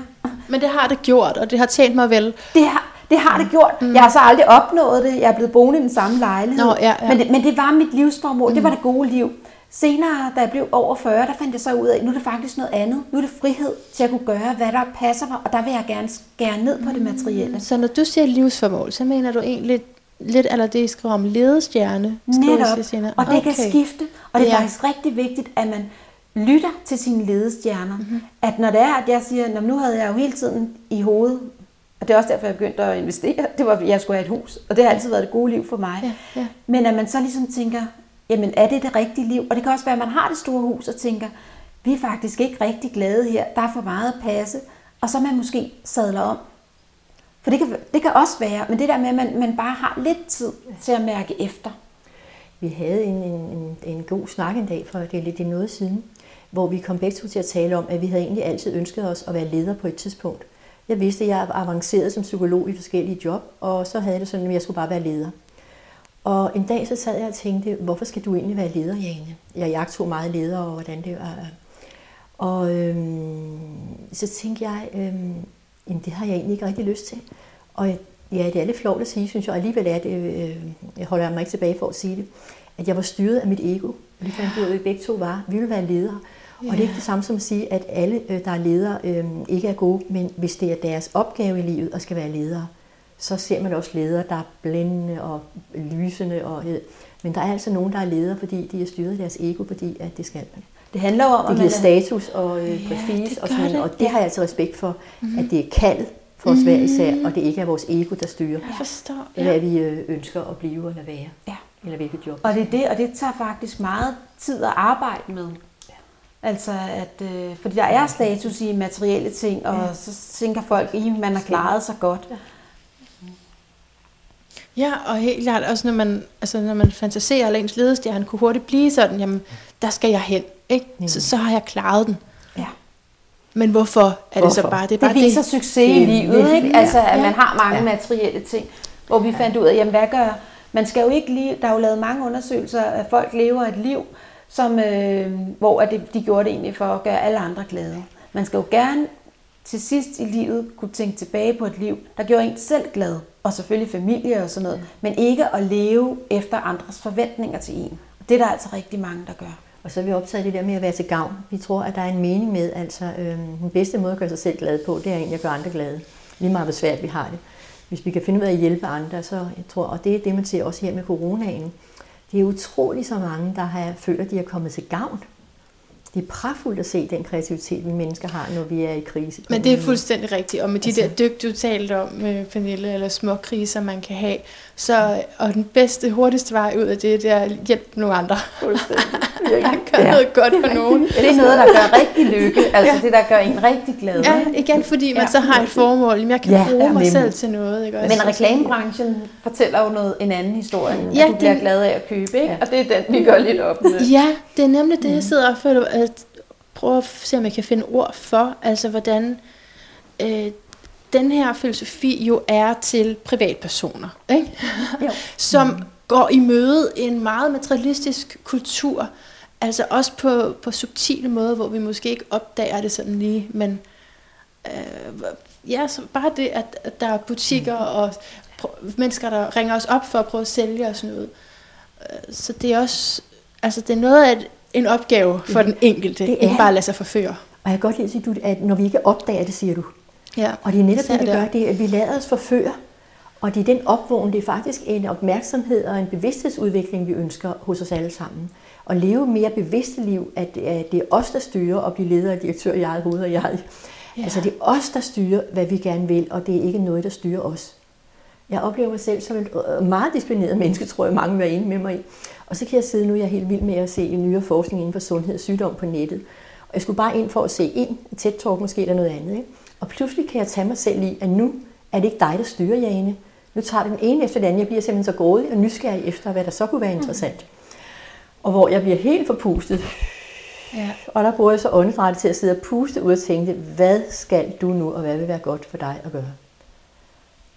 Men det har det gjort, og det har tjent mig vel. Det har, det har det gjort. Mm. Jeg har så aldrig opnået det. Jeg er blevet boende i den samme lejlighed. Nå, ja, ja. Men, det, men det var mit livsformål. Mm. Det var det gode liv. Senere, da jeg blev over 40, der fandt jeg så ud af, at nu er det faktisk noget andet. Nu er det frihed til at kunne gøre, hvad der passer mig, og der vil jeg gerne skære ned på det materielle. Så når du siger livsformål, så mener du egentlig lidt eller det, I skriver om ledestjerne? Netop. Og det kan skifte. Og det er Ja. faktisk rigtig vigtigt, at man lytter til sine ledestjerner. Mm-hmm. At når det er, at jeg siger, "Nå, men nu havde jeg jo hele tiden i hovedet, og det er også derfor, jeg begyndte at investere, <laughs> det var, at jeg skulle have et hus. Og det har altid været det gode liv for mig. Ja, ja. Men at man så ligesom tænker, jamen er det det rigtige liv? Og det kan også være, at man har det store hus og tænker, vi er faktisk ikke rigtig glade her, der er for meget at passe. Og så man måske sadler om. For det kan, det kan også være, men det der med, at man, man bare har lidt tid til at mærke efter. Vi havde en, en, en, en god snak en dag, for det er lidt i noget siden, hvor vi kom begge to til at tale om, at vi havde egentlig altid ønsket os at være leder på et tidspunkt. Jeg vidste, at jeg avancerede som psykolog i forskellige job, og så havde jeg det sådan, at jeg skulle bare være leder. Og en dag så sad jeg og tænkte, hvorfor skal du egentlig være leder, Jane? Jeg jagtog meget leder, og hvordan det var. Og øhm, så tænkte jeg, øhm, jamen det har jeg egentlig ikke rigtig lyst til. Og ja, det er lidt flot at sige, synes jeg, og alligevel er det, øh, jeg holder mig ikke tilbage for at sige det, at jeg var styret af mit ego. Og det fandt vi ud af, at vi begge to var. Vi ville være ledere. Og det er ikke det samme som at sige, at alle, øh, der er ledere, øh, ikke er gode, men hvis det er deres opgave i livet at skal være ledere, så ser man også ledere, der er blændende og lysende. Og, øh, men der er altså nogen, der er ledere, fordi de er styret deres ego, fordi at det skal man. Det handler om, Det at giver man er, status og øh, Ja, det og sådan det. og det har jeg altså respekt for, mm-hmm. at det er kaldet for os hver især, og det ikke er vores ego, der styrer, Jeg forstår. Ja. hvad vi øh, ønsker at blive eller være, Ja. eller hvilket job. Og det er det, og det tager faktisk meget tid at arbejde med. Altså, at, øh, fordi der er status i materielle ting, og så tænker folk, at man har klaret sig godt. Ja, og helt klart også, når man, altså, når man fantaserer, eller ens ledestjerne kunne hurtigt blive sådan, jamen, der skal jeg hen, ikke? Så, så har jeg klaret den. Ja. Men hvorfor er det så bare det? Er Det bare viser det. succes i Det livet, ikke? Altså, at Ja. man har mange Ja. materielle ting. Hvor vi fandt ud af, jamen hvad gør... Man skal jo ikke lige... Der er jo lavet mange undersøgelser, at folk lever et liv, som, øh, hvor at det, de gjorde det egentlig for at gøre alle andre glade. Man skal jo gerne til sidst i livet kunne tænke tilbage på et liv, der gjorde en selv glad, og selvfølgelig familie og sådan noget, men ikke at leve efter andres forventninger til en. Det er der altså rigtig mange, der gør. Og så er vi optaget det der med at være til gavn. Vi tror, at der er en mening med, altså øh, den bedste måde at gøre sig selv glad på, det er egentlig at gøre andre glade. Lige meget hvor svært vi har det. Hvis vi kan finde ud af at hjælpe andre, så jeg tror, og det er det, man ser også her med coronaen. Det er utroligt så mange, der har føler, at de er kommet til gavn. Det er pragtfuldt at se den kreativitet, vi mennesker har, når vi er i krise. Men det er fuldstændig rigtigt. Og med de Altså- der dyk, du talte om, Pernille, eller små kriser, man kan have, så, og den bedste, hurtigste vej ud af det, det er at hjælpe nogle andre. Gør Ja. noget godt for nogen. Det er noget, der gør rigtig lykke, altså det, der gør en rigtig glad. Ja, igen fordi man Ja. så har et formål. Jamen, jeg kan Ja, bruge ja, mig selv til noget. Ikke? også? Men reklamebranchen fortæller jo noget, en anden historie, Ja, at du bliver det- glad af at købe, ikke? og det er den, vi gør lidt op med. Ja, det er nemlig det, jeg sidder og føler, at prøve at se, om jeg kan finde ord for, altså hvordan øh, den her filosofi jo er til privatpersoner, ikke? Jo. som går i møde en meget materialistisk kultur, altså også på, på subtile måder, hvor vi måske ikke opdager det sådan lige, men øh, ja, så bare det, at, at der er butikker og pr- mennesker, der ringer os op for at prøve at sælge og sådan noget. Øh, Så det er også, altså det er noget af et- en opgave for den enkelte, det ikke bare at lade sig forføre. Og jeg kan godt lide at sige, at når vi ikke opdager det, siger du. Ja. Og det er netop det, vi gør, det er, at vi lader os forføre. Og det er den opvågning, det er faktisk en opmærksomhed og en bevidsthedsudvikling, vi ønsker hos os alle sammen. Og leve mere bevidste liv, at, at det er os, der styrer og blive leder og direktør i eget hoved og eget. Ja. Altså det er os, der styrer, hvad vi gerne vil, og det er ikke noget, der styrer os. Jeg oplever mig selv som et øh, meget disciplineret menneske, tror jeg mange vil være enige med mig i. Og så kan jeg sidde nu, jeg er helt vild med at se en nyere forskning inden for sundhed og sygdom på nettet. Og jeg skulle bare ind for at se en tæt talk måske eller noget andet. Ikke? Og pludselig kan jeg tage mig selv i, at nu er det ikke dig, der styrer, Jane. Nu tager den ene efter den anden. Jeg bliver simpelthen så grådig og nysgerrig efter, hvad der så kunne være interessant. Og hvor jeg bliver helt forpustet. Ja. Og der bruger jeg så åndedrættet til at sidde og puste ud og tænke, hvad skal du nu, og hvad vil være godt for dig at gøre?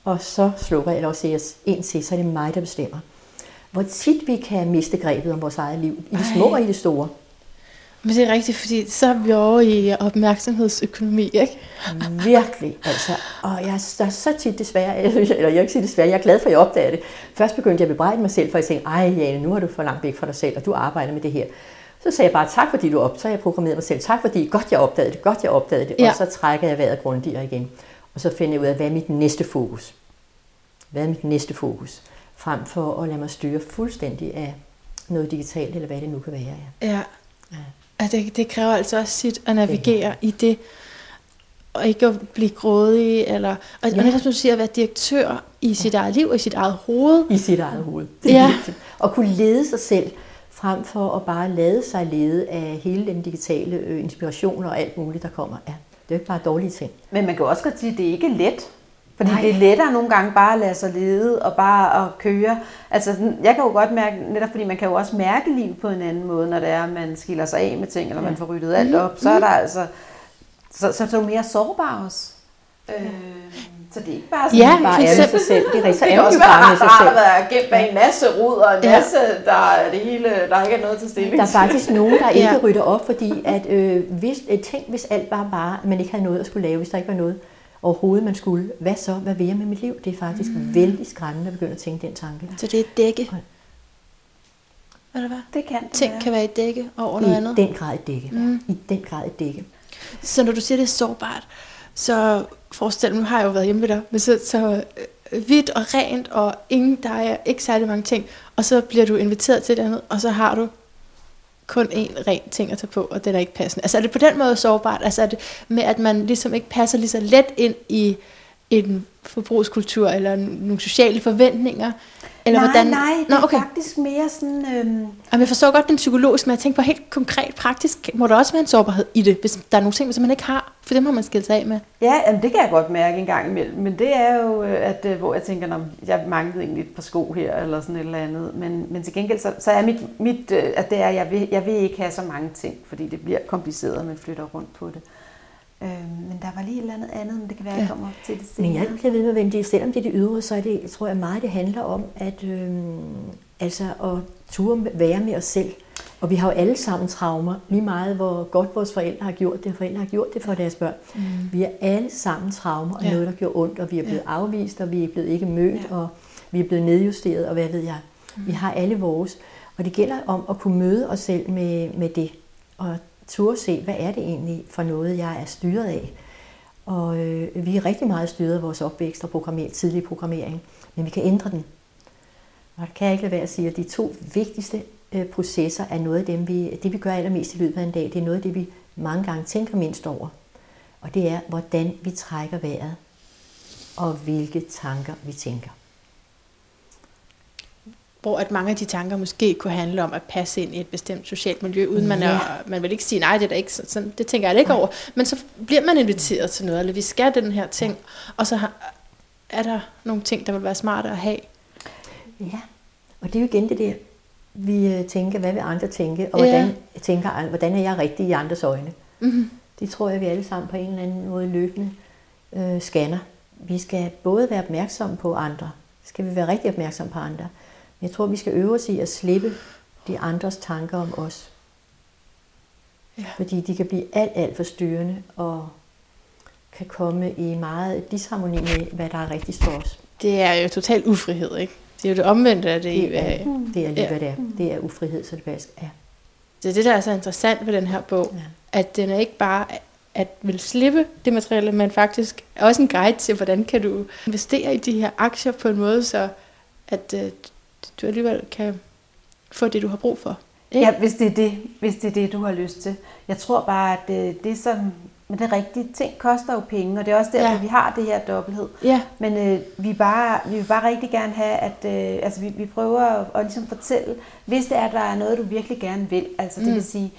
Og så slukker jeg, eller siger en til, så er det mig, der bestemmer. Hvor tit vi kan miste grebet om vores eget liv, i det små og i det store. Men det er rigtigt, fordi så er vi over i opmærksomhedsøkonomi, ikke? Virkelig, altså. Og jeg er så tit desværre, <laughs> eller jeg ikke sige desværre, jeg er glad for, at jeg opdager det. Først begyndte jeg at bebrejde mig selv, for jeg tænkte, ej Jane, nu er du for langt væk fra dig selv, og du arbejder med det her. Så sagde jeg bare, tak fordi du optager, jeg programmerede mig selv, tak fordi godt jeg opdagede det, godt jeg opdagede det, ja. og så trækker jeg vejret grundigere igen. Og så finder jeg ud af, hvad er mit næste fokus? Hvad er mit næste fokus? Frem for at lade mig styre fuldstændig af noget digitalt, eller hvad det nu kan være. Ja. ja. ja. Altså, det, det kræver altså også sit at navigere det. i det, og ikke at blive grådig, eller, og, ja. og netop som du siger, at være direktør i sit eget liv, og i sit eget hoved. I sit eget hoved. Det ja. Og kunne lede sig selv, frem for at bare lade sig lede af hele den digitale øh, inspiration og alt muligt, der kommer. Ja, det er jo ikke bare dårlige ting. Men man kan også godt sige, at det er ikke let. Fordi Nej. det er lettere nogle gange bare at lade sig lede og bare at køre. Altså, jeg kan jo godt mærke, netop fordi man kan jo også mærke liv på en anden måde, når det er, at man skiller sig af med ting, eller ja. man får ryddet alt op, så er der altså, så, så er du mere sårbar også. Øh, så det er ikke bare sådan, ja, bare er sig selv. Det er, så <laughs> det er også bare med sig selv. Det er gemt bag en masse rod og en masse, der er det hele, der ikke er noget til stilling Der er faktisk nogen, der <laughs> ikke ja. rydder op, fordi at, øh, hvis, øh, tænk, hvis alt bare bare, at man ikke havde noget at skulle lave, hvis der ikke var noget overhovedet man skulle. Hvad så? Hvad vil jeg med mit liv? Det er faktisk mm. vældig skræmmende at begynde at tænke den tanke. Så det er et dække? Eller hvad? Det kan det Ting være. kan være et dække over noget I andet? I den grad et dække. Mm. I den grad et dække. Så når du siger, det er sårbart, så forestil mig, nu har jeg jo været hjemme ved dig, men så, så øh, hvidt og rent, og ingen, der er ikke særlig mange ting, og så bliver du inviteret til det andet, og så har du kun én ren ting at tage på, og den er ikke passende. Altså er det på den måde sårbart? Altså er det med, at man ligesom ikke passer lige så let ind i en forbrugskultur, eller nogle sociale forventninger, eller nej, hvordan? nej, det er Nå, okay. faktisk mere sådan... Øhm... Jamen, jeg forstår godt den psykologiske, men jeg tænker på helt konkret, praktisk, må der også være en sårbarhed i det, hvis der er nogle ting, som man ikke har, for dem har man skilt sig af med. Ja, jamen, det kan jeg godt mærke en gang imellem, men det er jo, øh, at, øh, hvor jeg tænker, at jeg manglede egentlig et par sko her, eller sådan et eller andet, men, men til gengæld, så, så er mit, mit øh, at det er, jeg vil, jeg vil ikke have så mange ting, fordi det bliver kompliceret, at man flytter rundt på det. Øh, men der var lige et eller andet andet, men det kan være, at jeg kommer op til det senere. Men jeg bliver ved med at selvom det er det ydre, så er det, tror jeg meget, det handler om, at øh, altså at ture være med os selv. Og vi har jo alle sammen traumer, lige meget hvor godt vores forældre har gjort det, forældre har gjort det for deres børn. Mm. Vi er alle sammen traumer, og ja. noget, der gjorde ondt, og vi er blevet ja. afvist, og vi er blevet ikke mødt, ja. og vi er blevet nedjusteret, og hvad ved jeg. Mm. Vi har alle vores. Og det gælder om at kunne møde os selv med, med det. Og turde se, hvad er det egentlig for noget, jeg er styret af. Og øh, vi er rigtig meget styret af vores opvækst og programmer, tidlig programmering, men vi kan ændre den. Og det kan jeg ikke lade være at sige, at de to vigtigste øh, processer er noget af dem, vi, det vi gør allermest i løbet af en dag, det er noget af det, vi mange gange tænker mindst over. Og det er, hvordan vi trækker vejret, og hvilke tanker vi tænker hvor at mange af de tanker måske kunne handle om at passe ind i et bestemt socialt miljø, uden man, er, man vil ikke sige, nej, det er da ikke sådan, det tænker jeg ikke over. Men så bliver man inviteret til noget, eller vi skal den her ting, og så har, er der nogle ting, der vil være smarte at have. Ja, og det er jo igen det der, vi øh, tænker, hvad vil andre tænke, og hvordan, ja. tænker, hvordan er jeg rigtig i andres øjne. Mm-hmm. Det tror jeg, vi alle sammen på en eller anden måde løbende øh, scanner. Vi skal både være opmærksomme på andre, skal vi være rigtig opmærksomme på andre, jeg tror, vi skal øve os i at slippe de andres tanker om os. Ja. Fordi de kan blive alt, alt for styrende og kan komme i meget disharmoni med, hvad der er rigtigt for os. Det er jo total ufrihed, ikke? Det er jo det omvendte af det. Det er, det er lige, ja. hvad det er. Det er ufrihed, så det faktisk er. Det er det, der er så interessant ved den her bog, ja. at den er ikke bare at vil slippe det materiale, men faktisk er også en guide til, hvordan kan du investere i de her aktier på en måde, så at øh, du alligevel kan få det, du har brug for. Ikke? Ja, hvis det, er det, hvis det er det, du har lyst til. Jeg tror bare, at det, det som men det rigtige ting koster jo penge, og det er også derfor, Ja. ja. vi har det her dobbelthed. Ja. Men øh, vi, bare, vi vil bare rigtig gerne have, at øh, altså, vi, vi prøver at, at ligesom fortælle, hvis det er, at der er noget, du virkelig gerne vil, altså det Mm. vil sige,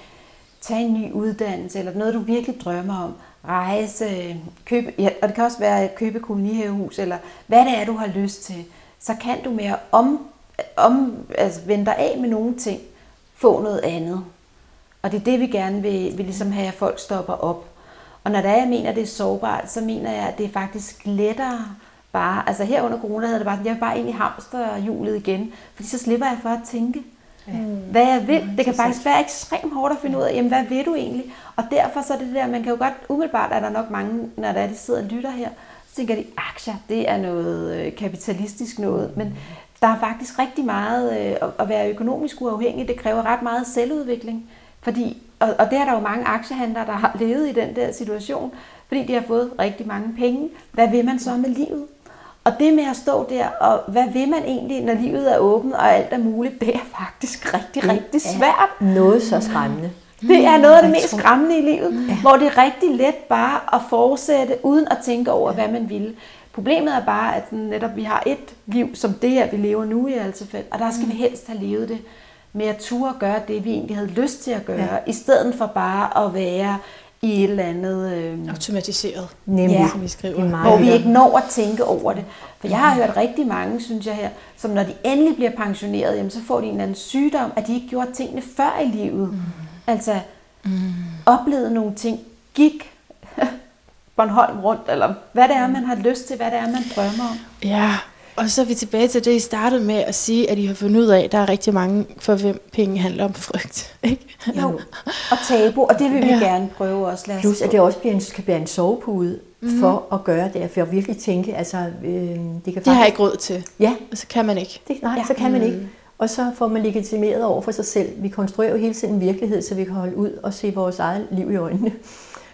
tage en ny uddannelse, eller noget, du virkelig drømmer om, rejse, købe, ja, og det kan også være at købe kolonihavehus, eller hvad det er, du har lyst til, så kan du med at om, om, altså, vende dig af med nogle ting, få noget andet. Og det er det, vi gerne vil, vil ligesom have, at folk stopper op. Og når det er, jeg mener, at det er sårbart, så mener jeg, at det er faktisk lettere bare, altså her under corona havde det bare sådan, jeg vil bare ind i hamsterhjulet igen, fordi så slipper jeg for at tænke, ja. hvad jeg vil. Det kan faktisk være ekstremt hårdt at finde ud af, jamen hvad vil du egentlig? Og derfor så er det det der, man kan jo godt, umiddelbart er der nok mange, når der er, de sidder og lytter her, så tænker de, aktier, det er noget øh, kapitalistisk noget, men der er faktisk rigtig meget, øh, at- være økonomisk uafhængig, det kræver ret meget selvudvikling, fordi, og, og det er der jo mange aktiehandlere, der har levet i den der situation, fordi de har fået rigtig mange penge. Hvad vil man så med livet? Og det med at stå der, og hvad vil man egentlig, når livet er åbent og alt er muligt, det er faktisk rigtig, rigtig svært. Noget så skræmmende. Det er noget af det Jeg mest skræmmende i livet, ja. hvor det er rigtig let bare at fortsætte, uden at tænke over, hvad man vil. Problemet er bare, at netop vi har et liv som det her, vi lever nu i Alsefeld, og der skal vi helst have levet det med at ture gøre det, vi egentlig havde lyst til at gøre, ja. i stedet for bare at være i et eller andet... Øh, Automatiseret, Nemlig, Ja. som vi skriver. Er meget hvor vi ikke når at tænke over det. For jeg har hørt rigtig mange, synes jeg her, som når de endelig bliver pensioneret, jamen, så får de en eller anden sygdom, at de ikke gjorde tingene før i livet. Mm. Altså mm. oplevede nogle ting, gik Bornholm rundt, eller hvad det er, man har lyst til, hvad det er, man drømmer om. Ja, og så er vi tilbage til det, I startede med at sige, at I har fundet ud af, at der er rigtig mange, for hvem penge handler om frygt. <laughs> Ikke? Jo, og tabu, og det vil vi Ja. gerne prøve også. Lad os Plus at det også bliver en, kan være en sovepude Mhm. mm. for at gøre det, for at virkelig tænke, altså øh, det kan Det har jeg faktisk- ikke råd til, Ja, og så kan man ikke. det, nej, Ja. ja. så kan man ikke. Og så får man legitimeret over for sig selv. Vi konstruerer jo hele tiden en virkelighed, så vi kan holde ud og se vores eget liv i øjnene.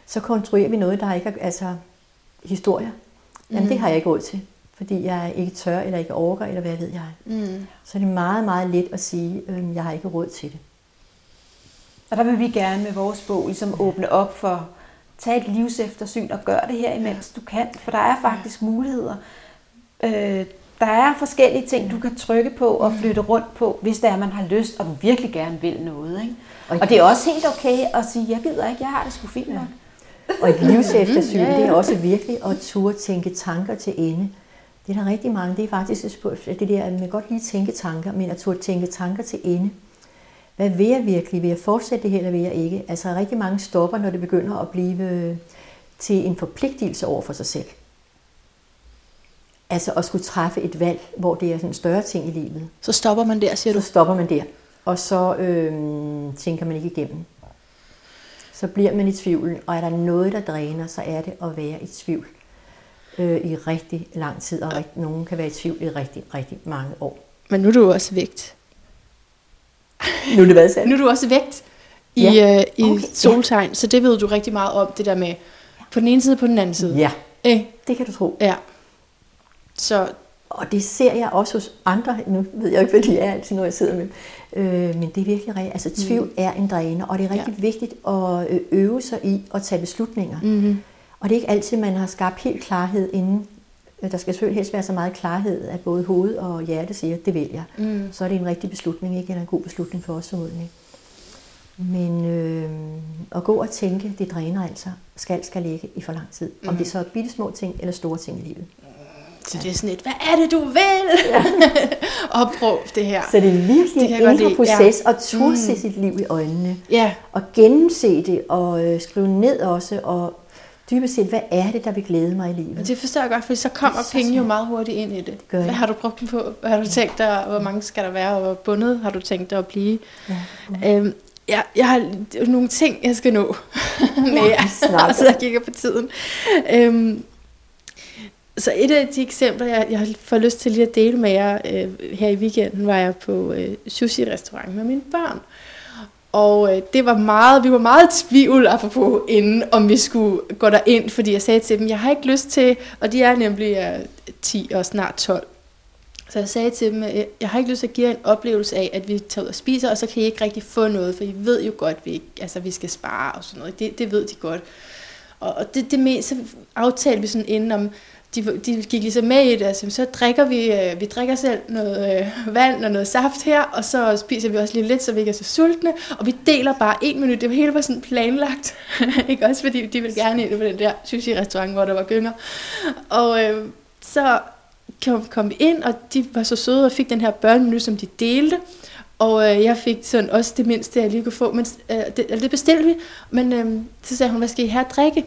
Så konstruerer vi noget, der ikke er altså, historier. Jamen, Mhm. det har jeg ikke råd til, fordi jeg ikke tør, eller ikke orker, eller hvad ved jeg. Mm. Så det er meget, meget let at sige, øh, jeg har ikke råd til det. Og der vil vi gerne med vores bog ligesom åbne op for, tag et livseftersyn og gør det her, imens du kan. For der er faktisk muligheder. Øh, der er forskellige ting, du kan trykke på og flytte rundt på, hvis det er, man har lyst, og du virkelig gerne vil noget. Ikke? Og- Og det er også helt okay at sige, jeg gider ikke, jeg har det sgu fint nok. Og et livseftersyn, Ja, ja. det er også virkelig at turde tænke tanker til ende. Det er der rigtig mange, det er faktisk et spørgsmål- det der, at man godt lige tænke tanker, men at turde tænke tanker til ende. Hvad vil jeg virkelig? Vil jeg fortsætte det her, eller vil jeg ikke? Altså rigtig mange stopper, når det begynder at blive øh, til en forpligtelse over for sig selv. Altså at skulle træffe et valg, hvor det er sådan en større ting i livet. Så stopper man der, siger Så du. stopper man der, og så øh, tænker man ikke igennem. Så bliver man i tvivl, og er der noget, der dræner, så er det at være i tvivl øh, i rigtig lang tid, og rigt, nogen kan være i tvivl i rigtig, rigtig mange år. Men nu er du også vægt. Nu er det hvad? Nu er du også vægt i, Ja. øh, i Okay, okay, ja. soltegn, så det ved du rigtig meget om, det der med på den ene side og på den anden side. Ja, Ikke? det kan du tro. Ja. Så Og det ser jeg også hos andre, nu ved jeg ikke, hvad de er altid, når jeg sidder med øh, men det er virkelig rigtigt. Altså tvivl mm. er en dræner, og det er rigtig ja. vigtigt at øh, øve sig i at tage beslutninger. mm-hmm. Og det er ikke altid, man har skabt helt klarhed inden. Øh, Der skal selvfølgelig helst være så meget klarhed, at både hoved og hjerte siger, det vil jeg. Mm. Så er det en rigtig beslutning, ikke? Eller en god beslutning for os formodentlig. Men øh, at gå og tænke, det dræner altså. Skal skal ligge i for lang tid. Om Mm. det så er bitte små ting eller store ting i livet. Så det er sådan et, hvad er det, du vil? Ja. <laughs> Opråb det her. Så det er virkelig Det jeg en indre proces ja. at turde Mm. se sit liv i øjnene. Ja, Og gennemse det og øh, skrive ned også. Og dybest set, hvad er det, der vil glæde mig i livet? og det forstår jeg godt, for så kommer Det er så penge jo meget hurtigt ind i det. gør Hvad det. har du brugt dem på? Hvad har du tænkt dig? Hvor mange skal der være? Og hvor bundet har du tænkt dig at blive? Ja. Øhm, jeg, jeg har det nogle ting, jeg skal nå <laughs> med jer, snart. og <laughs> så jeg kigger på tiden. Øhm, så et af de eksempler, jeg, jeg får lyst til lige at dele med jer, øh, her i weekenden, var jeg på øh, sushi-restaurant med mine børn. Og øh, det var meget, vi var meget i tvivl, apropos, inden om vi skulle gå derind, fordi jeg sagde til dem, jeg har ikke lyst til, og de er nemlig øh, 10 og snart 12. Så jeg sagde til dem, øh, jeg har ikke lyst til at give jer en oplevelse af, at vi tager ud og spiser, og så kan I ikke rigtig få noget, for I ved jo godt, at vi, ikke, altså, vi skal spare og sådan noget. Det, det ved de godt. Og, og det, det med, så aftalte vi sådan inden om, de, de gik ligesom med i det, altså, så drikker vi, øh, vi drikker selv noget øh, vand og noget saft her, og så spiser vi også lige lidt, så vi ikke er så sultne, og vi deler bare en minut, det var hele var sådan planlagt, <laughs> ikke også? Fordi de ville gerne ind på den der sushi-restaurant, hvor der var gynger, og øh, så kom, kom vi ind, og de var så søde og fik den her børnemenu, som de delte, og øh, jeg fik sådan også det mindste, jeg lige kunne få, men øh, det, altså, det bestilte vi, men øh, så sagde hun, hvad skal I her drikke?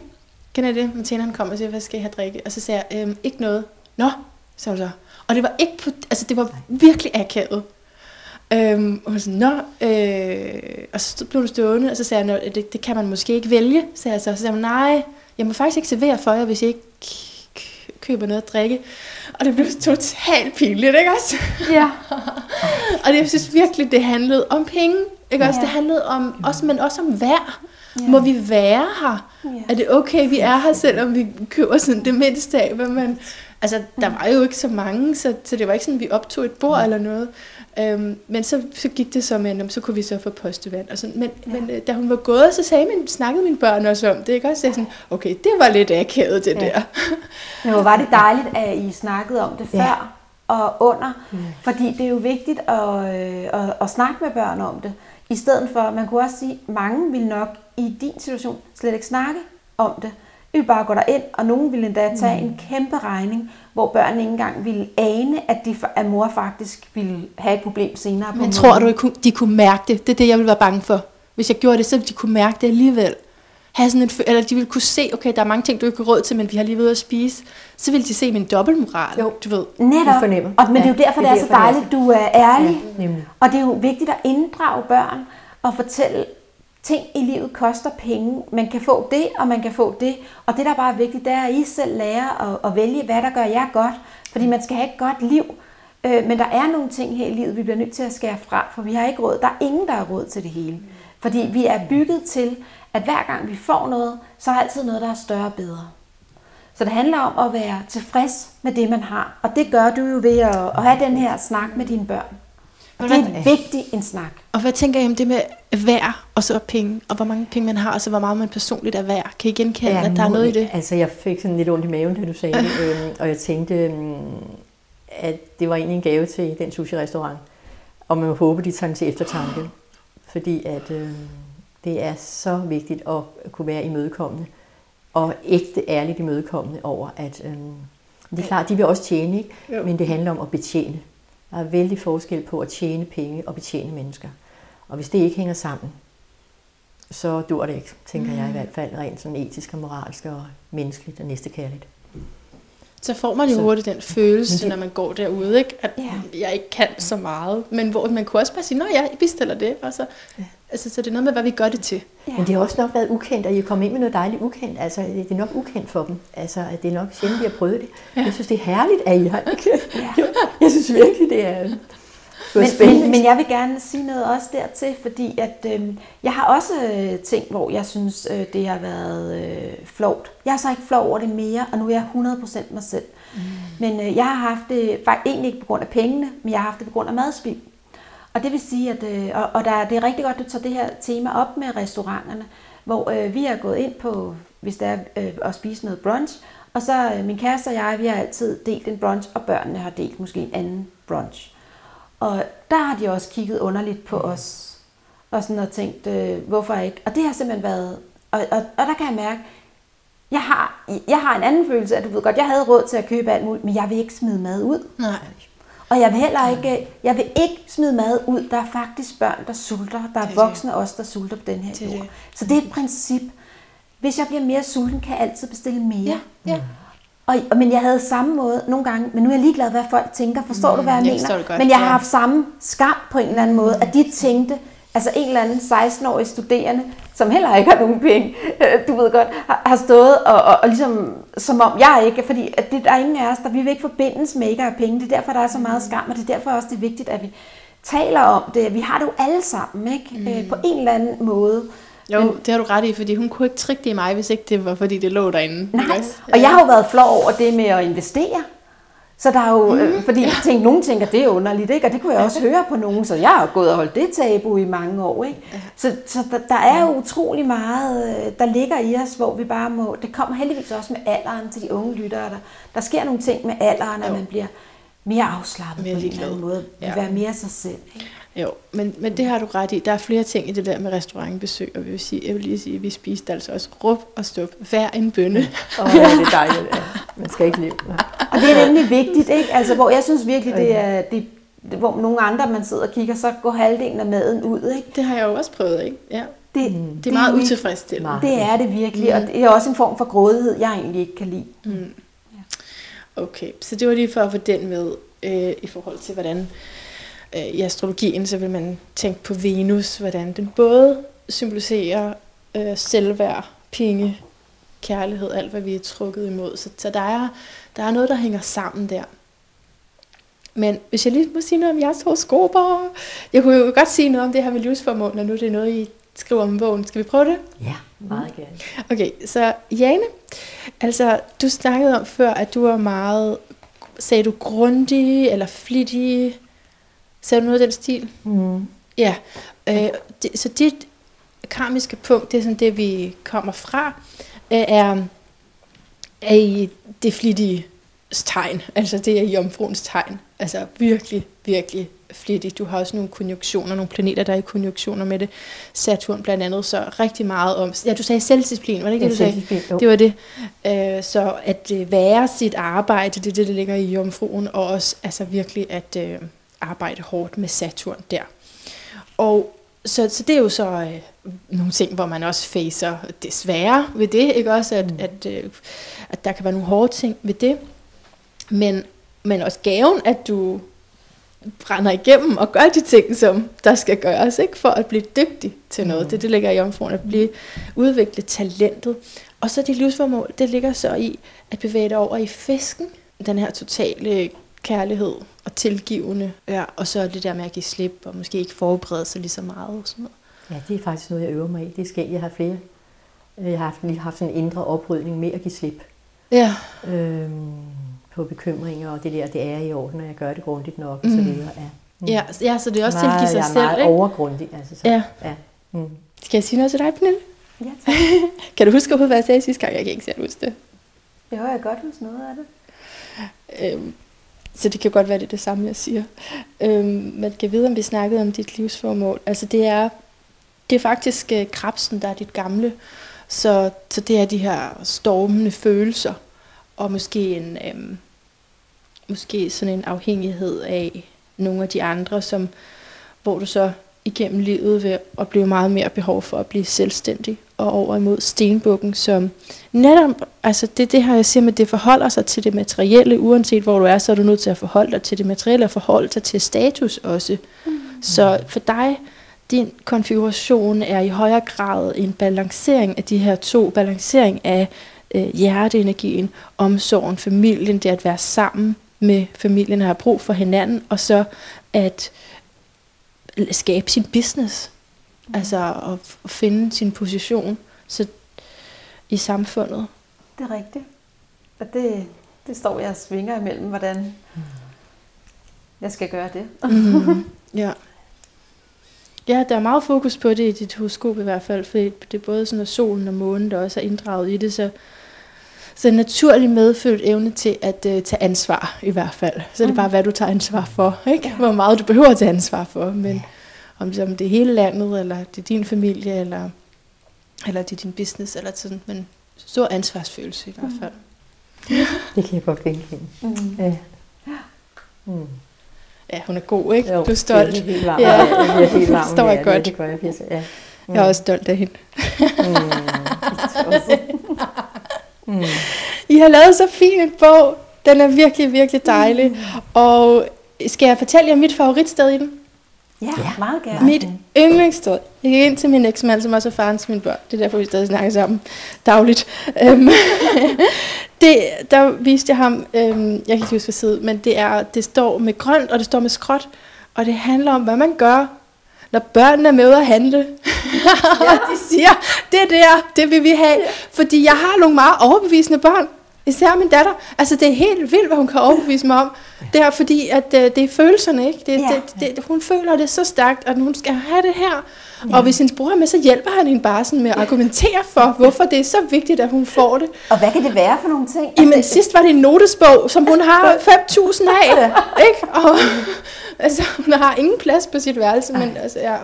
Kender I det? Men tjeneren kom og siger, hvad skal jeg have drikke? Og så sagde jeg, øhm, ikke noget. Nå, sagde hun så. Og det var ikke på, altså det var virkelig akavet. Øhm, og så, nå, øh, og så blev du stående, og så sagde jeg, det, det kan man måske ikke vælge, sagde jeg så. Så sagde hun, nej, jeg må faktisk ikke servere for jer, hvis I ikke køber noget at drikke. Og det blev totalt pinligt, ikke også? Ja. <laughs> og det, jeg synes virkelig, det handlede om penge, ikke også? Det handlede om, også, men også om vejr. Ja. Må vi være her? Ja. Er det okay, vi er her, selvom vi køber sådan det mindste af, hvad man... Altså, der var jo ikke så mange, så, så det var ikke sådan, vi optog et bord ja. eller noget. Øhm, men så, så gik det så med, så kunne vi så få postevand. Og sådan. Men, ja. men øh, da hun var gået, så sagde min, snakkede mine børn også om det. Ikke? Også sådan, okay, det var lidt akavet, det ja. der. <laughs> Men hvor var det dejligt, at I snakkede om det ja. før og under. Ja. Fordi det er jo vigtigt at, øh, at, at snakke med børn om det. I stedet for, man kunne også sige, mange vil nok i din situation slet ikke snakke om det. Vi vil bare gå ind, og nogen ville endda tage mm. en kæmpe regning, hvor børnene ikke engang ville ane, at, de, at mor faktisk ville have et problem senere. Men tror du, de kunne mærke det? Det er det, jeg ville være bange for. Hvis jeg gjorde det, så ville de kunne mærke det alligevel. Have sådan en, eller de ville kunne se, okay, der er mange ting, du ikke har råd til, men vi har lige været at spise. Så ville de se min dobbeltmoral, jo. du ved. Netop. Og, men ja, det er jo derfor, det er, det er så dejligt, du er ærlig. Ja, og det er jo vigtigt at inddrage børn og fortælle, ting i livet koster penge. Man kan få det, og man kan få det. Og det, der bare er vigtigt, det er, at I selv lærer at, at vælge, hvad der gør jer godt. Fordi man skal have et godt liv. Øh, men der er nogle ting her i livet, vi bliver nødt til at skære fra, for vi har ikke råd. Der er ingen, der har råd til det hele. Fordi vi er bygget til, at hver gang vi får noget, så er altid noget, der er større og bedre. Så det handler om at være tilfreds med det, man har. Og det gør du jo ved at, at have den her snak med dine børn. Og det er vigtigt en snak. Og hvad tænker I om det med værd og så penge, og hvor mange penge man har, og så hvor meget man personligt er værd? Kan I genkende, ja, at der er noget i det? Altså, jeg fik sådan lidt ondt i maven, da du sagde det, <laughs> øhm, og jeg tænkte, øhm, at det var egentlig en gave til den sushi-restaurant, og man håber, de tager den til eftertanke, fordi at øh, det er så vigtigt at kunne være imødekommende, og ægte ærligt imødekommende over, at øh, det er klart, de vil også tjene, ikke? men det handler om at betjene. Der er vældig forskel på at tjene penge og betjene mennesker. Og hvis det ikke hænger sammen, så dur det ikke, tænker mm. jeg i hvert fald, rent sådan etisk og moralsk og menneskeligt og næstekærligt. Så får man jo så, hurtigt den følelse, det, når man går derude, ikke? at ja. jeg ikke kan så meget. Men hvor man kunne også bare sige, ja, I bestiller det. Og så, ja. Altså, så det er noget med, hvad vi gør det til. Ja. Men det har også nok været ukendt, og I er kommet ind med noget dejligt ukendt. Altså, det er nok ukendt for dem. Altså, det er nok sjældent, vi har prøvet det. Ja. Jeg synes, det er herligt, at I har <laughs> ja. <laughs> Jeg synes virkelig, det er men, men, men jeg vil gerne sige noget også dertil, fordi at øh, jeg har også øh, ting, hvor jeg synes, øh, det har været øh, flovt. Jeg er så ikke flov over det mere, og nu er jeg 100% mig selv. Mm. Men øh, jeg har haft det, faktisk egentlig ikke på grund af pengene, men jeg har haft det på grund af madspild. Og det vil sige, at øh, og, og der, det er rigtig godt, at du tager det her tema op med restauranterne, hvor øh, vi er gået ind på, hvis det er øh, at spise noget brunch, og så øh, min kæreste og jeg, vi har altid delt en brunch, og børnene har delt måske en anden brunch. Og der har de også kigget underligt på os, og sådan og tænkt, øh, hvorfor ikke? Og det har simpelthen været, og, og, og der kan jeg mærke, jeg har, jeg har en anden følelse, at du ved godt, jeg havde råd til at købe alt muligt, men jeg vil ikke smide mad ud. Nej. Og jeg vil heller ikke, jeg vil ikke smide mad ud. Der er faktisk børn, der sulter. Der er det voksne det. også, der sulter på den her det jord. Det. Så det er et princip. Hvis jeg bliver mere sulten, kan jeg altid bestille mere. Ja, ja. Og, men jeg havde samme måde nogle gange, men nu er jeg ligeglad, hvad folk tænker. Forstår mm, du, hvad jeg, jeg mener? Godt, men jeg har haft samme skam på en eller anden måde, at de tænkte, altså en eller anden 16-årig studerende, som heller ikke har nogen penge, øh, du ved godt, har, har stået og, og, og ligesom, som om jeg ikke, fordi at det, der er ingen af os, der vi vil ikke forbindes med ikke at have penge. Det er derfor, der er så meget skam, og det er derfor også, det er vigtigt, at vi taler om det. Vi har det jo alle sammen, ikke? Mm. Øh, på en eller anden måde. Jo, men, det har du ret i, fordi hun kunne ikke trykke det i mig, hvis ikke det var, fordi det lå derinde. Nej, og jeg har jo været flov over det med at investere. Så der er jo, mm. fordi jeg tænkte, nogen tænker, det er underligt, ikke? og det kunne jeg også høre på nogen, så jeg har gået og holdt det tabu i mange år. Ikke? Så, så der, der er jo utrolig meget, øh, der ligger i os, hvor vi bare må, det kommer heldigvis også med alderen til de unge lyttere, der, der sker nogle ting med alderen, at man bliver mere afslappet mere på en eller anden måde, ja. være mere sig selv. Ikke? Jo, men, men det har du ret i. Der er flere ting i det der med restaurantbesøg, og vi vil sige, jeg vil lige sige, at vi spiste altså også rup og stup hver en bønne. Åh, oh, ja, det er dejligt. Ja. Man skal ikke leve. Ja. Og det er nemlig vigtigt, ikke? Altså, hvor jeg synes virkelig, det er, det, hvor nogle andre, man sidder og kigger, så går halvdelen af maden ud, ikke? Det har jeg jo også prøvet, ikke? Ja. Det, mm. det er meget utilfredsstillende. Det er det virkelig, mm. og det er også en form for grådighed, jeg egentlig ikke kan lide. Mm. Okay, så det var lige for at få den med øh, i forhold til, hvordan øh, i astrologien, så vil man tænke på Venus, hvordan den både symboliserer øh, selvværd, penge, kærlighed, alt hvad vi er trukket imod. Så, så der, er, der er noget, der hænger sammen der. Men hvis jeg lige må sige noget om jeres horoskoper, jeg kunne jo godt sige noget om det her med livsformål, når nu det er noget, I skriver om bogen. Skal vi prøve det? Ja, meget gerne. Okay, så Jane, altså du snakkede om før, at du var meget, sagde du grundig eller flittig, Sagde du noget af den stil? Mm. Ja. Øh, det, så dit karmiske punkt, det er sådan det, vi kommer fra, øh, er, er i det flittige tegn. Altså det er jomfruens tegn. Altså virkelig, virkelig flittigt. Du har også nogle konjunktioner, nogle planeter, der er i konjunktioner med det. Saturn blandt andet, så rigtig meget om... Ja, du sagde selvdisciplin, var det ikke det, du sagde? Jo. Det var det. Øh, så at øh, være sit arbejde, det er det, der ligger i jomfruen, og også altså virkelig at... Øh, arbejde hårdt med Saturn der. Og så, så det er jo så øh, nogle ting, hvor man også facer desværre ved det, ikke også, at, mm. at, øh, at der kan være nogle hårde ting ved det, men, men også gaven, at du brænder igennem og gør de ting, som der skal gøres, ikke? for at blive dygtig til noget. Mm. Det, det ligger i omforan, at blive udviklet talentet. Og så dit livsformål, det ligger så i at bevæge dig over i fisken, den her totale kærlighed og tilgivende, ja, og så det der med at give slip, og måske ikke forberede sig lige så meget og sådan noget. Ja, det er faktisk noget, jeg øver mig i. Det skal jeg have flere. Jeg har haft, lige haft sådan en indre oprydning med at give slip. Ja. Øhm, på bekymringer, og det der, det er i orden, og jeg gør det grundigt nok, mm. og så mm. videre. Ja. Mm. Ja, ja, så det er også meget, til at give sig selv, Jeg er meget overgrundig. Altså, så, ja. ja. Mm. Skal jeg sige noget til dig, Pernille? Ja, tak. <laughs> kan du huske, hvad jeg sagde sidste gang? Jeg kan ikke selv huske det. Jo, jeg kan godt huske noget af det. Øhm, så det kan godt være, det er det samme, jeg siger. Øhm, man kan vide, om vi snakkede om dit livsformål. Altså det er, det er faktisk øh, krabsen, der er dit gamle. Så, så det er de her stormende følelser. Og måske en, øhm, måske sådan en afhængighed af nogle af de andre, som, hvor du så igennem livet ved at blive meget mere behov for at blive selvstændig og over imod stenbukken, som netop, altså det, det her jeg siger med, det forholder sig til det materielle, uanset hvor du er, så er du nødt til at forholde dig til det materielle og forholde dig til status også. Mm. Så for dig, din konfiguration er i højere grad en balancering af de her to, balancering af øh, hjerteenergien, omsorgen, familien, det at være sammen med familien, have brug for hinanden, og så at skabe sin business. Mm. Altså at, at finde sin position så i samfundet. Det er rigtigt. Og det, det står jeg og svinger imellem, hvordan jeg skal gøre det. mm. <laughs> Ja. Ja, der er meget fokus på det i dit horoskop i hvert fald, for det er både sådan, at solen og månen, der også er inddraget i det, så, så en naturlig medfødt evne til at uh, tage ansvar i hvert fald. Så mm. det er bare, hvad du tager ansvar for, ikke? Ja. Hvor meget du behøver at tage ansvar for, men... Ja om, om det er hele landet, eller det er din familie, eller, eller det er din business, eller sådan, men stor ansvarsfølelse i hvert fald. Mm. <laughs> Det kan jeg godt genkende. Mm. Ja. Mm. Ja, hun er god, ikke? Jo, du er stolt. Det er helt <laughs> varm. Ja, jeg er helt varm. Står jeg godt. Det gør jeg virkelig, ja. Mm. Jeg er også stolt af hende. mm. <laughs> mm. I har lavet så fin en bog. Den er virkelig, virkelig dejlig. Mm. Og skal jeg fortælle jer mit favoritsted i den? Ja, ja meget gerne. Mit yndlingssted. Jeg gik ind til min eksmand, som også er faren til mine børn. Det er derfor, vi stadig snakker sammen dagligt. Øhm, <laughs> det, der viste jeg ham, øhm, jeg kan ikke huske side, men det, er, det står med grønt, og det står med skråt. Og det handler om, hvad man gør, når børnene er med ud at handle. <laughs> ja. de siger, det der, det vil vi have. Fordi jeg har nogle meget overbevisende børn. Især min datter. Altså, det er helt vildt, hvad hun kan overbevise mig om. Det er fordi, at uh, det er følelserne, ikke? Det, Ja. det, det, hun føler det så stærkt, at hun skal have det her. Og hvis hendes bror er med, så hjælper han hende bare sådan med at argumentere for, hvorfor det er så vigtigt, at hun får det. Og hvad kan det være for nogle ting? Jamen, sidst var det en notesbog, som hun har <laughs> 5.000 af, ikke? Og, <laughs> altså, hun har ingen plads på sit værelse, men altså, ja.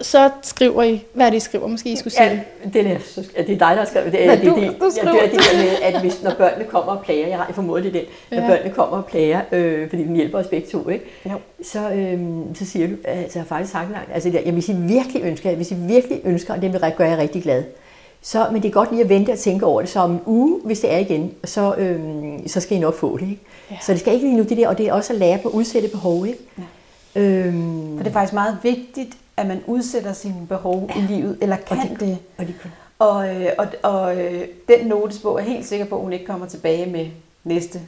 Så skriver I, hvad det, I skriver? Måske I skulle sige Ja, det. det er, så- ja, det er dig, der har skrevet det. Det, er du- det, du ja, skriver. det er det der med, at hvis, når børnene kommer og plager, jeg har formodet det, når Ja. børnene kommer og plager, øh, fordi den hjælper os begge to, ikke? Jo. Så, øh, så siger du, altså jeg har faktisk sagt langt, altså det jamen, hvis I virkelig ønsker, hvis I virkelig ønsker, og det vil gøre jer rigtig glad, så, men det er godt lige at vente og tænke over det, så om en uge, hvis det er igen, så, øh, så skal I nok få det, ikke? Ja. Så det skal ikke lige nu, det der, og det er også at lære på at udsætte behov, ikke? Ja. Øhm, For det er faktisk meget vigtigt, at man udsætter sine behov i livet, eller kan det- det. og de, Og, øh, og, og øh, den notesbog er jeg helt sikker på, at hun ikke kommer tilbage med næste.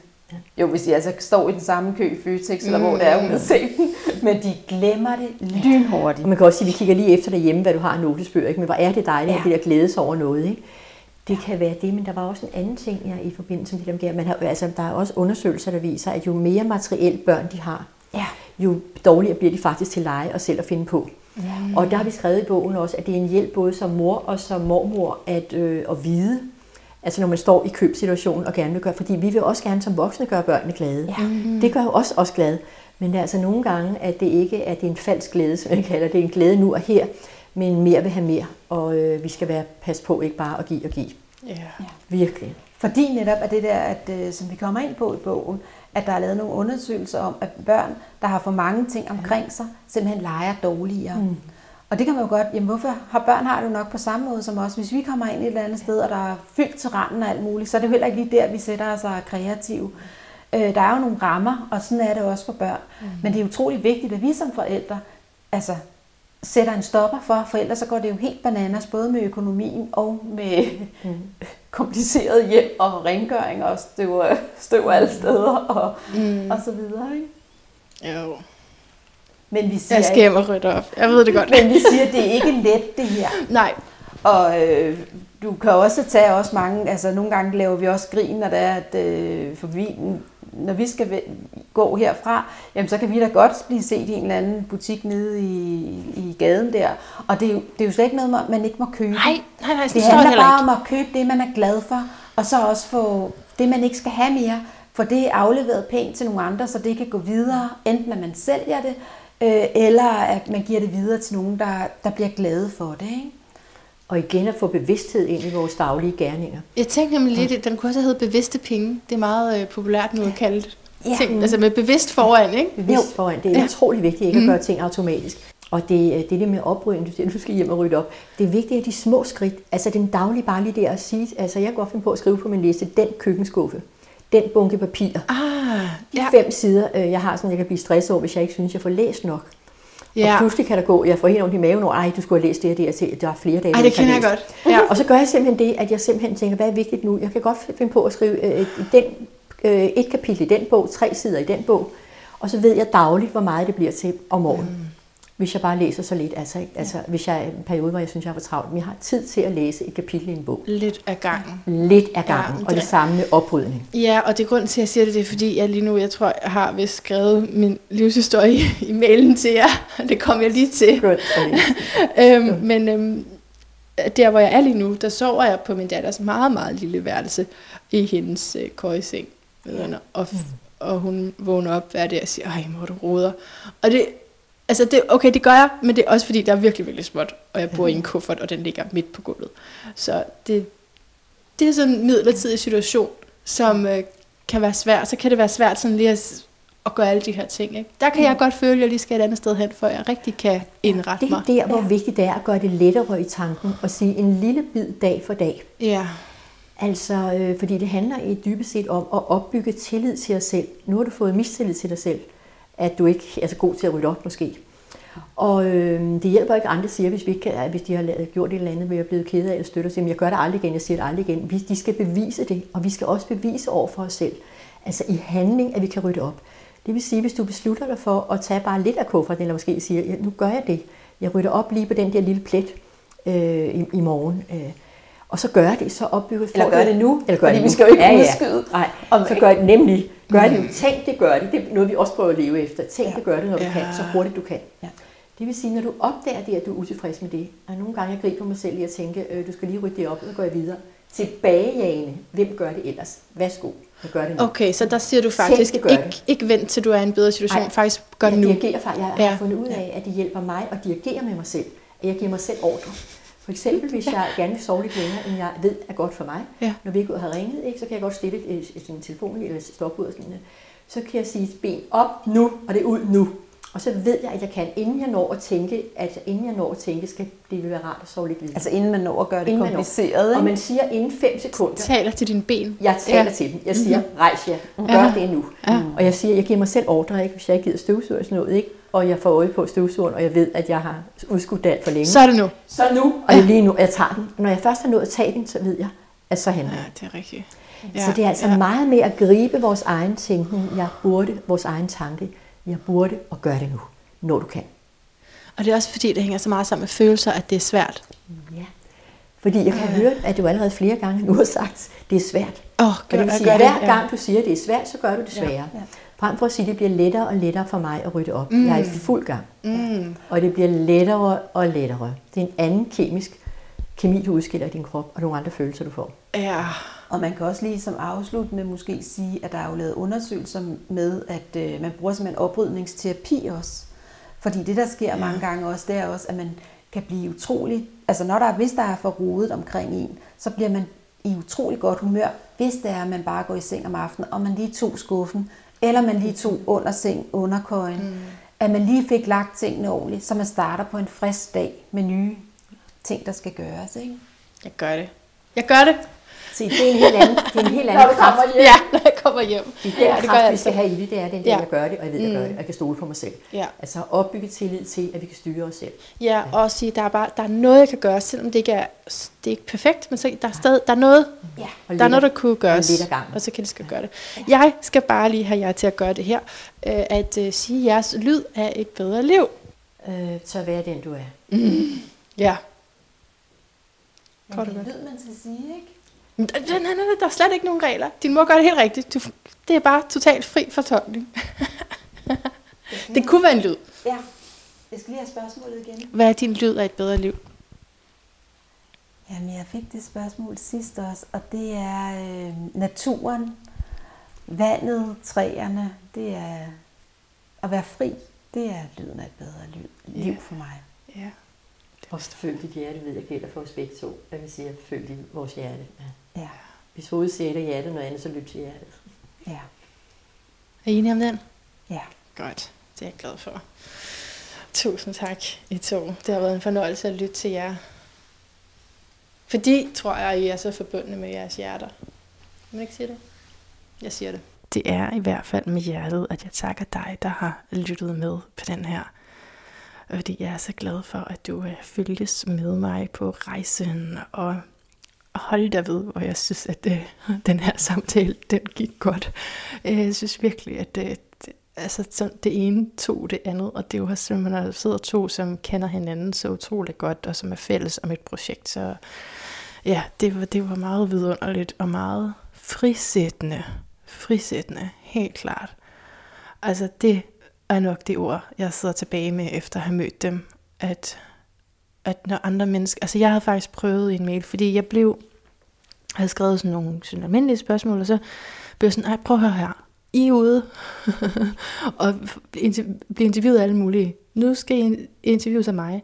Jo, hvis de altså står i den samme kø i Føtex, eller hvor det er, hun har set den. Men de glemmer det lynhurtigt. Og man kan også sige, at vi kigger lige efter derhjemme, hvad du har af notesbøger, ikke? men hvor er det dejligt, ja. Ja. at det der glædes over noget. Ikke? Det kan være det, men der var også en anden ting ja, i forbindelse med det der. Man har, altså, der er også undersøgelser, der viser, at jo mere materielt børn de har, Ja. jo dårligere bliver de faktisk til lege og selv at finde på. Og der har vi skrevet i bogen også, at det er en hjælp både som mor og som mormor at, øh, at vide, altså når man står i købsituationen og gerne vil gøre, fordi vi vil også gerne som voksne gøre børnene glade. Ja. Det gør jo også os glade. Men det er altså nogle gange, at det ikke er, det er en falsk glæde, som jeg kalder det. Det er en glæde nu og her, men mere vil have mere. Og øh, vi skal være pas på ikke bare at give og give. Ja. Virkelig. Fordi netop er det der, at, øh, som vi kommer ind på i bogen, at der er lavet nogle undersøgelser om, at børn, der har for mange ting omkring sig, simpelthen leger dårligere. Mm. Og det kan man jo godt, jamen hvorfor har børn har det jo nok på samme måde som os. Hvis vi kommer ind et eller andet sted, og der er fyldt til randen og alt muligt, så er det jo heller ikke lige der, vi sætter os og er kreative. Øh, der er jo nogle rammer, og sådan er det også for børn. Mm. Men det er utrolig vigtigt, at vi som forældre altså, sætter en stopper for, for ellers så går det jo helt bananas, både med økonomien og med mm. Kompliceret hjem og rengøring og støv, støv alle steder og, mm. og så videre. Ikke? Jo. Men vi siger, Jeg skal hjem og rydde op. Jeg ved det godt. men vi siger, at det er ikke let det her. <laughs> Nej. Og øh, du kan også tage også mange, altså nogle gange laver vi også grin, når det er, at øh, for vi, når vi skal gå herfra, jamen så kan vi da godt blive set i en eller anden butik nede i, i gaden der. Og det er, jo, det er jo slet ikke noget, man ikke må købe. Nej, nej, nej, Det det handler heller bare om at købe det, man er glad for, og så også få det, man ikke skal have mere, for det er afleveret pænt til nogle andre, så det kan gå videre, enten at man sælger det, øh, eller at man giver det videre til nogen, der, der bliver glade for det. Ikke? Og igen at få bevidsthed ind i vores daglige gerninger. Jeg tænkte nemlig lidt, at den kunne også have heddet bevidste penge. Det er meget øh, populært nu at kalde det. Ja. Ting, altså med bevidst foran, ikke? Bevidst foran. Det er utrolig vigtigt ikke at gøre ting automatisk. Og det, øh, det der med oprydning, du siger, du skal hjem og rydde op. Det er vigtigt, at de små skridt, altså den daglige bare lige der at sige, altså jeg kan godt finde på at skrive på min liste, den køkkenskuffe, den bunke papir, Ah, de ja. fem sider, øh, jeg har sådan, jeg kan blive stresset over, hvis jeg ikke synes, jeg får læst nok. Og Ja. pludselig kan der gå, jeg får helt ondt i maven over, ej, du skulle have læst det og det, og det, der er flere dage, Ej, det kender jeg læst." godt. Ja. Og så gør jeg simpelthen det, at jeg simpelthen tænker, hvad er vigtigt nu? Jeg kan godt finde på at skrive øh, den, øh, et kapitel i den bog, tre sider i den bog, og så ved jeg dagligt, hvor meget det bliver til om året. Mm. Hvis jeg bare læser så lidt, altså, ikke? altså hvis jeg er en periode, hvor jeg synes, jeg for travlt, men jeg har tid til at læse et kapitel i en bog. Lidt af gangen. Lidt af gangen, Ja, og det det- samme med oprydning. Ja, og det er grund til, at jeg siger det, det er fordi, jeg lige nu, jeg tror, jeg har vist skrevet min livshistorie i, <laughs> i mailen til jer. Det kom jeg lige til. Godt <laughs> øhm, men øhm, der, hvor jeg er lige nu, der sover jeg på min datters meget, meget lille værelse i hendes øh, køjeseng. Ja. Og, f- og hun vågner op hver dag og siger, ej, hvor du roder. Og det, altså det, okay, det gør jeg, men det er også fordi, der er virkelig, virkelig småt, og jeg bor i en kuffert, og den ligger midt på gulvet. Så det, det er sådan en midlertidig situation, som øh, kan være svært. Så kan det være svært sådan lige at, at gøre alle de her ting. Ikke? Der kan jeg godt føle, at jeg lige skal et andet sted hen, for jeg rigtig kan indrette Det er mig. der, hvor vigtigt det er at gøre det lettere i tanken og sige en lille bid dag for dag. Ja. Altså, øh, fordi det handler i dybest set om at opbygge tillid til dig selv. Nu har du fået mistillid til dig selv, at du ikke er så god til at rydde op måske. Og øh, det hjælper ikke andre siger, hvis, vi ikke kan, hvis de har lavet, gjort et eller andet, vil jeg blevet ked af eller støtter sig. Jeg gør det aldrig igen, jeg siger det aldrig igen. Vi, de skal bevise det, og vi skal også bevise over for os selv. Altså i handling, at vi kan rydde op. Det vil sige, hvis du beslutter dig for at tage bare lidt af kufferten, eller måske siger, ja, nu gør jeg det. Jeg rydder op lige på den der lille plet øh, i, i morgen. Øh, og så gør det, så opbygget Eller gør det nu, Eller gør fordi det vi nu. skal jo ikke ja, ja. udskyde. Nej, Om- så gør det nemlig. Gør det nu. Tænk det, gør det. Det er noget, vi også prøver at leve efter. Tænk det, gør det, når du Ja. kan, så hurtigt du kan. Ja. Det vil sige, når du opdager det, at du er utilfreds med det, og nogle gange jeg griber mig selv i at tænke, øh, du skal lige rydde det op, og så går jeg videre. Tilbagejagende. Hvem gør det ellers? Værsgo. Jeg gør det nu. Okay, så der siger du faktisk, gør ikke, det. ikke vent til du er i en bedre situation, Ej, faktisk gør det jeg nu. Dirigerer, fa- jeg har Ja. fundet ud af, at det hjælper mig at dirigere med mig selv. At jeg giver mig selv ordre. For eksempel, hvis jeg gerne vil sove lidt længere, end jeg ved er godt for mig. Ja. Når vi ikke har ringet, ikke, så kan jeg godt stille et, et, sin telefon eller stoppe ud og sådan. Så kan jeg sige ben op nu, og det er ud nu. Og så ved jeg, at jeg kan, inden jeg når at tænke, at inden jeg når at tænke, skal det vil være rart at sove lidt videre. Altså inden man når at gøre det Inden kompliceret, Og man siger inden 5 sekunder, Taler til dine ben. jeg taler Ja. til dem. Jeg siger, mm-hmm. rejs jer, gør Ja. det nu. Ja. Og jeg siger, jeg giver mig selv ordre, ikke, hvis jeg ikke gider støvsuge og sådan noget, ikke? Og jeg får øje på støvsugeren, og jeg ved, at jeg har udskudt det alt for længe. Så er det nu. så nu, og det er lige nu, jeg tager den. Når jeg først har nået at tage den, så ved jeg, at så handler Ja, det er rigtigt. Ja. Så det er altså ja. meget med at gribe vores egen tænkning. Jeg burde, vores egen tanke. Jeg burde og gøre det nu, når du kan. Og det er også fordi, det hænger så meget sammen med følelser, at det er svært. Ja. Fordi jeg kan høre, at du allerede flere gange nu har sagt, det er svært. Åh, Og det vil sige, gør hver ja. gang du siger, at det er svært, så gør du det sværere. ja. Frem for at sige, at det bliver lettere og lettere for mig at rydde op. Mm. Jeg er i fuld gang. Mm. Og det bliver lettere og lettere. Det er en anden kemisk kemi, du udskiller i din krop, og nogle andre følelser, du får. Ja. Og man kan også lige som afsluttende måske sige, at der er jo lavet undersøgelser med, at øh, man bruger simpelthen oprydningsterapi også. Fordi det, der sker ja. mange gange også, det er også, at man kan blive utrolig... Altså når der, er- hvis der er for rodet omkring en, så bliver man i utrolig godt humør, hvis det er, at man bare går i seng om aftenen, og man lige tog skuffen, eller man lige tog under seng, under køjen. Mm. At man lige fik lagt tingene ordentligt, så man starter på en frisk dag med nye ting, der skal gøres. Ikke? Jeg gør det. Jeg gør det. Se, det er en helt anden, det er en helt anden kraft. Ja, når jeg kommer hjem. Det er den Ja, ja, det gør kraft, jeg vi skal altid. have i det, det er den Ja. jeg gør det, og jeg ved, jeg gør det, og jeg kan stole på mig selv. Ja. Altså opbygge tillid til, at vi kan styre os selv. Ja, og også sige, der er bare der er noget, jeg kan gøre, selvom det ikke er, det er ikke perfekt, men så der er stadig der er noget, Ja, og der er lidt noget, der kunne gøres, lidt ad gangen. og så kan det skal gøre det. Jeg skal bare lige have jer til at gøre det her, øh, at øh, sige, at jeres lyd er et bedre liv. Øh, så være den, du er. Ja. Men det og er lyd, man skal sige, ikke? Men Der, der, der, der er slet ikke nogen regler. Din mor gør det helt rigtigt. Du, det er bare totalt fri fortolkning. det kunne være en lyd. Ja. Jeg skal lige have spørgsmålet igen. Hvad er din lyd af et bedre liv? Jamen, jeg fik det spørgsmål sidst også, og det er øh, naturen, vandet, træerne, det er at være fri, det er lyden af et bedre liv, liv Ja. for mig. Ja. Og følg dit hjerte, ved jeg gælder for os begge to. Jeg vil sige, at følg vores hjerte. Ja. Ja, Hvis hovedet siger et af hjertet, noget andet, så lyt til hjertet. ja, Er I enige om den? ja. Godt, det er jeg glad for. Tusind tak, I to. Det har været en fornøjelse at lytte til jer. Fordi, tror jeg, I er så forbundne med jeres hjerter. Kan man ikke sige det? Jeg siger det. Det er i hvert fald med hjertet, at jeg takker dig, der har lyttet med på den her. Fordi jeg er så glad for, at du øh, følges med mig på rejsen. Og hold da ved, hvor jeg synes, at øh, den her samtale, den gik godt. Øh, Jeg synes virkelig, at øh, det, altså, så det ene tog det andet, og det er jo også, at man sidder to, som kender hinanden så utroligt godt, og som er fælles om et projekt. Så ja, det var, det var meget vidunderligt og meget frisættende. Frisættende, helt klart. Altså det er nok det ord, jeg sidder tilbage med, efter at have mødt dem, at, at når andre mennesker, altså jeg havde faktisk prøvet i en mail, fordi jeg blev, havde skrevet sådan nogle sådan almindelige spørgsmål, og så blev jeg sådan, ej, prøv at høre her, I er ude, <laughs> og blive interviewet af alle mulige. Nu skal I interviews af mig,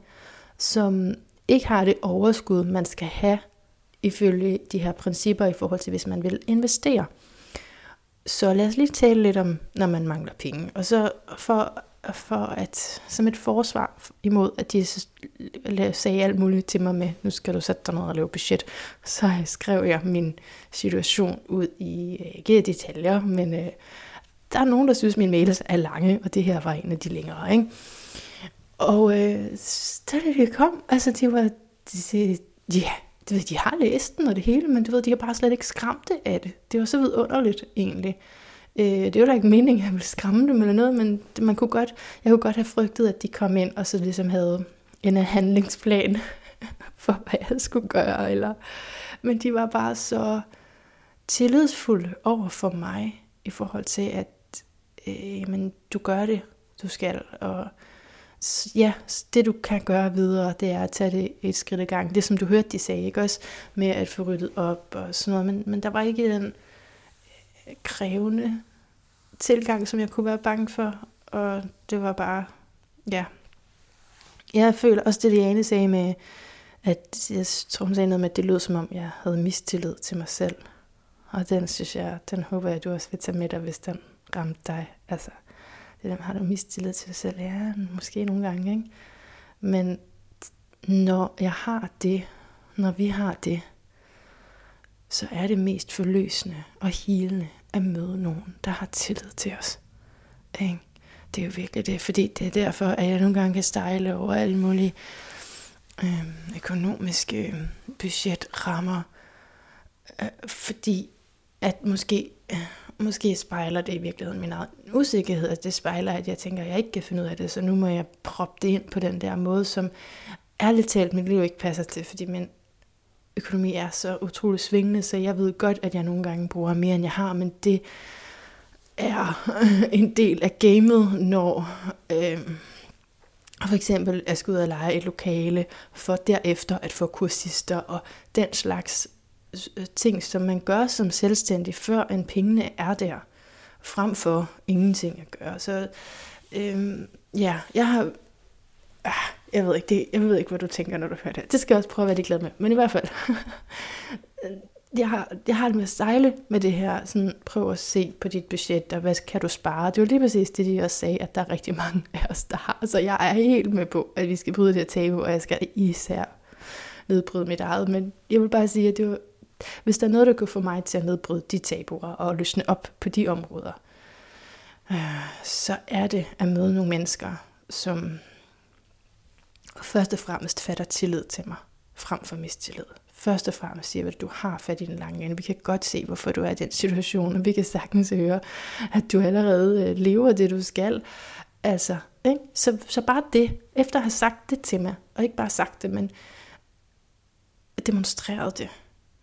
som ikke har det overskud, man skal have, ifølge de her principper i forhold til, hvis man vil investere. Så lad os lige tale lidt om, når man mangler penge. Og så for, for at, som et forsvar imod, at de sagde alt muligt til mig med, nu skal du sætte dig ned og lave budget, så skrev jeg min situation ud i, øh, ikke detaljer, men øh, der er nogen, der synes, at mine mails er lange, og det her var en af de længere. Ikke? Og øh, da det kom, altså det var, de ja, de, de har læst den og det hele, men du ved, de har bare slet ikke skræmt det af det. Det var så vidunderligt egentlig. Øh, det var da ikke meningen, at jeg ville skræmme dem eller noget, men man kunne godt, jeg kunne godt have frygtet, at de kom ind og så ligesom havde en handlingsplan <laughs> for, hvad jeg skulle gøre. Eller, men de var bare så tillidsfulde over for mig i forhold til, at øh, men du gør det, du skal. Og ja, det du kan gøre videre, det er at tage det et skridt ad gang. Det som du hørte, de sagde, ikke også med at få ryddet op og sådan noget. Men, men der var ikke den øh, krævende tilgang, som jeg kunne være bange for. Og det var bare, ja. Jeg føler også det, Liane sagde med, at jeg tror, hun sagde noget med, at det lød som om, jeg havde mistillid til mig selv. Og den synes jeg, den håber jeg, du også vil tage med dig, hvis den ramte dig. Altså, det der, har du mistillid til dig selv? Ja, måske nogle gange, ikke? Men når jeg har det, når vi har det, så er det mest forløsende og helende at møde nogen, der har tillid til os. Ikke? Det er jo virkelig det, fordi det er derfor, at jeg nogle gange kan stejle over alle mulige øh, økonomiske øhm, budgetrammer, øh, fordi at måske, øh, måske spejler det i virkeligheden min egen usikkerhed, at det spejler, at jeg tænker, at jeg ikke kan finde ud af det, så nu må jeg proppe det ind på den der måde, som ærligt talt mit liv ikke passer til, fordi min økonomi er så utrolig svingende, så jeg ved godt, at jeg nogle gange bruger mere, end jeg har, men det er <laughs> en del af gamet, når øh, for eksempel jeg skal ud og lege et lokale, for derefter at få kursister og den slags øh, ting, som man gør som selvstændig, før en pengene er der, frem for ingenting at gøre. Så øh, ja, jeg har... Ah, jeg ved, ikke, det, jeg ved ikke, hvad du tænker, når du hører det. Det skal jeg også prøve at være lidt glad med. Men i hvert fald, <laughs> jeg har, jeg har det med at sejle med det her. Sådan, prøv at se på dit budget, og hvad kan du spare? Det var lige præcis det, de også sagde, at der er rigtig mange <laughs> af os, der har. Så jeg er helt med på, at vi skal bryde det her tabu, og jeg skal især nedbryde mit eget. Men jeg vil bare sige, at det var hvis der er noget, der kan få mig til at nedbryde de tabuer og løsne op på de områder, øh, så er det at møde nogle mennesker, som først og fremmest fatter tillid til mig, frem for mistillid. Først og fremmest siger, at du har fat i den lange ende. Vi kan godt se, hvorfor du er i den situation, og vi kan sagtens høre, at du allerede øh, lever det, du skal. Altså, ikke? Så, så bare det, efter at have sagt det til mig, og ikke bare sagt det, men demonstreret det,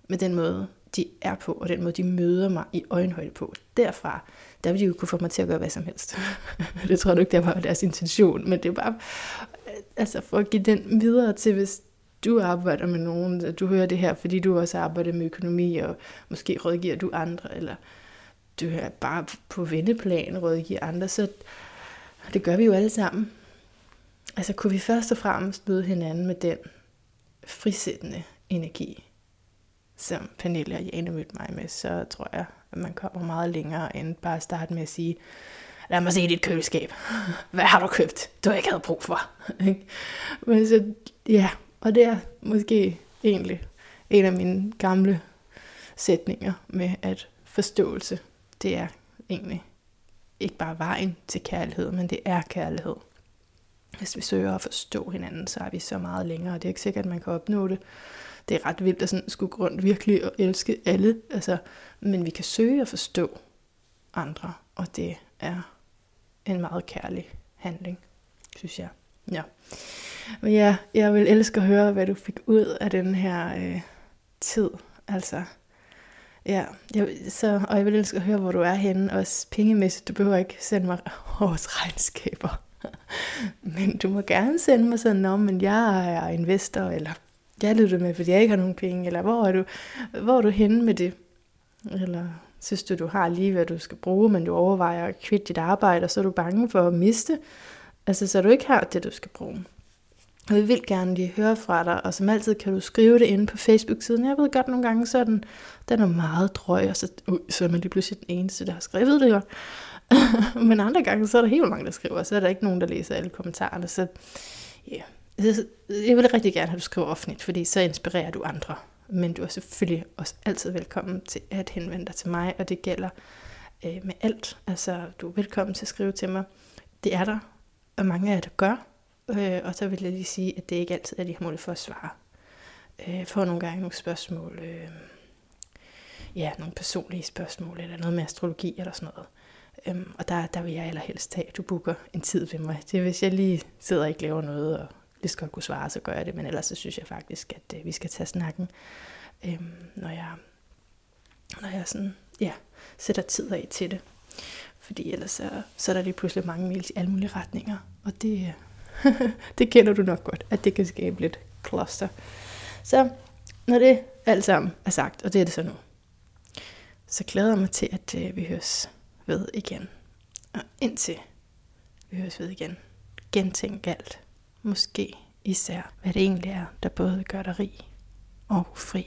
med den måde, de er på, og den måde, de møder mig i øjenhøjde på. Derfra, der ville de jo kunne få mig til at gøre hvad som helst. <laughs> det tror jeg ikke, det var deres intention, men det er bare øh, altså for at give den videre til, hvis du arbejder med nogen, du hører det her, fordi du også arbejder med økonomi, og måske rådgiver du andre, eller du er bare på venneplan rådgiver andre, så det gør vi jo alle sammen. Altså kunne vi først og fremmest møde hinanden med den frisættende energi, som Pernille og Jane mødte mig med, så tror jeg, at man kommer meget længere end bare at starte med at sige, lad mig se dit køleskab. <laughs> Hvad har du købt, du ikke havde brug for? <laughs> Men så, ja, og det er måske egentlig en af mine gamle sætninger med, at forståelse, det er egentlig ikke bare vejen til kærlighed, men det er kærlighed. Hvis vi søger at forstå hinanden, så er vi så meget længere, og det er ikke sikkert, at man kan opnå det det er ret vildt at sådan skulle grund virkelig og elske alle. Altså, men vi kan søge at forstå andre, og det er en meget kærlig handling, synes jeg. Ja. Men ja, jeg vil elske at høre, hvad du fik ud af den her øh, tid. Altså, ja, jeg, så, og jeg vil elske at høre, hvor du er henne, også pengemæssigt. Du behøver ikke sende mig <laughs> årsregnskaber. <laughs> men du må gerne sende mig sådan, om, men jeg er investor, eller jeg lytter med, fordi jeg ikke har nogen penge, eller hvor er du, hvor er du henne med det? Eller synes du, du har lige, hvad du skal bruge, men du overvejer at kvitte dit arbejde, og så er du bange for at miste, altså så du ikke har det, du skal bruge. Og vi vil gerne lige høre fra dig, og som altid kan du skrive det inde på Facebook-siden. Jeg ved godt nogle gange, så er den, den er meget drøg, og så, uh, så er man lige pludselig den eneste, der har skrevet det. <laughs> Men andre gange, så er der helt mange, der skriver, og så er der ikke nogen, der læser alle kommentarerne. Så ja, yeah jeg vil rigtig gerne have, at du skriver offentligt, fordi så inspirerer du andre. Men du er selvfølgelig også altid velkommen til at henvende dig til mig, og det gælder øh, med alt. Altså, du er velkommen til at skrive til mig. Det er der, og mange af jer, der gør. Øh, og så vil jeg lige sige, at det ikke altid er, de har mulighed for at svare. Øh, får nogle gange nogle spørgsmål, øh, ja, nogle personlige spørgsmål, eller noget med astrologi eller sådan noget. Øhm, og der, der vil jeg allerhelst tage, at du booker en tid ved mig. Det er, hvis jeg lige sidder og ikke laver noget, og lige skal kunne svare, så gør jeg det. Men ellers så synes jeg faktisk, at øh, vi skal tage snakken, øh, når jeg, når jeg sådan, ja, sætter tid af til det. Fordi ellers så, så er der lige pludselig mange mails i alle mulige retninger. Og det, øh, <laughs> det kender du nok godt, at det kan skabe lidt kloster. Så når det alt sammen er sagt, og det er det så nu, så glæder jeg mig til, at øh, vi høres ved igen. Og indtil vi høres ved igen, gentænk alt. Måske især, hvad det egentlig er, der både gør dig rig og fri.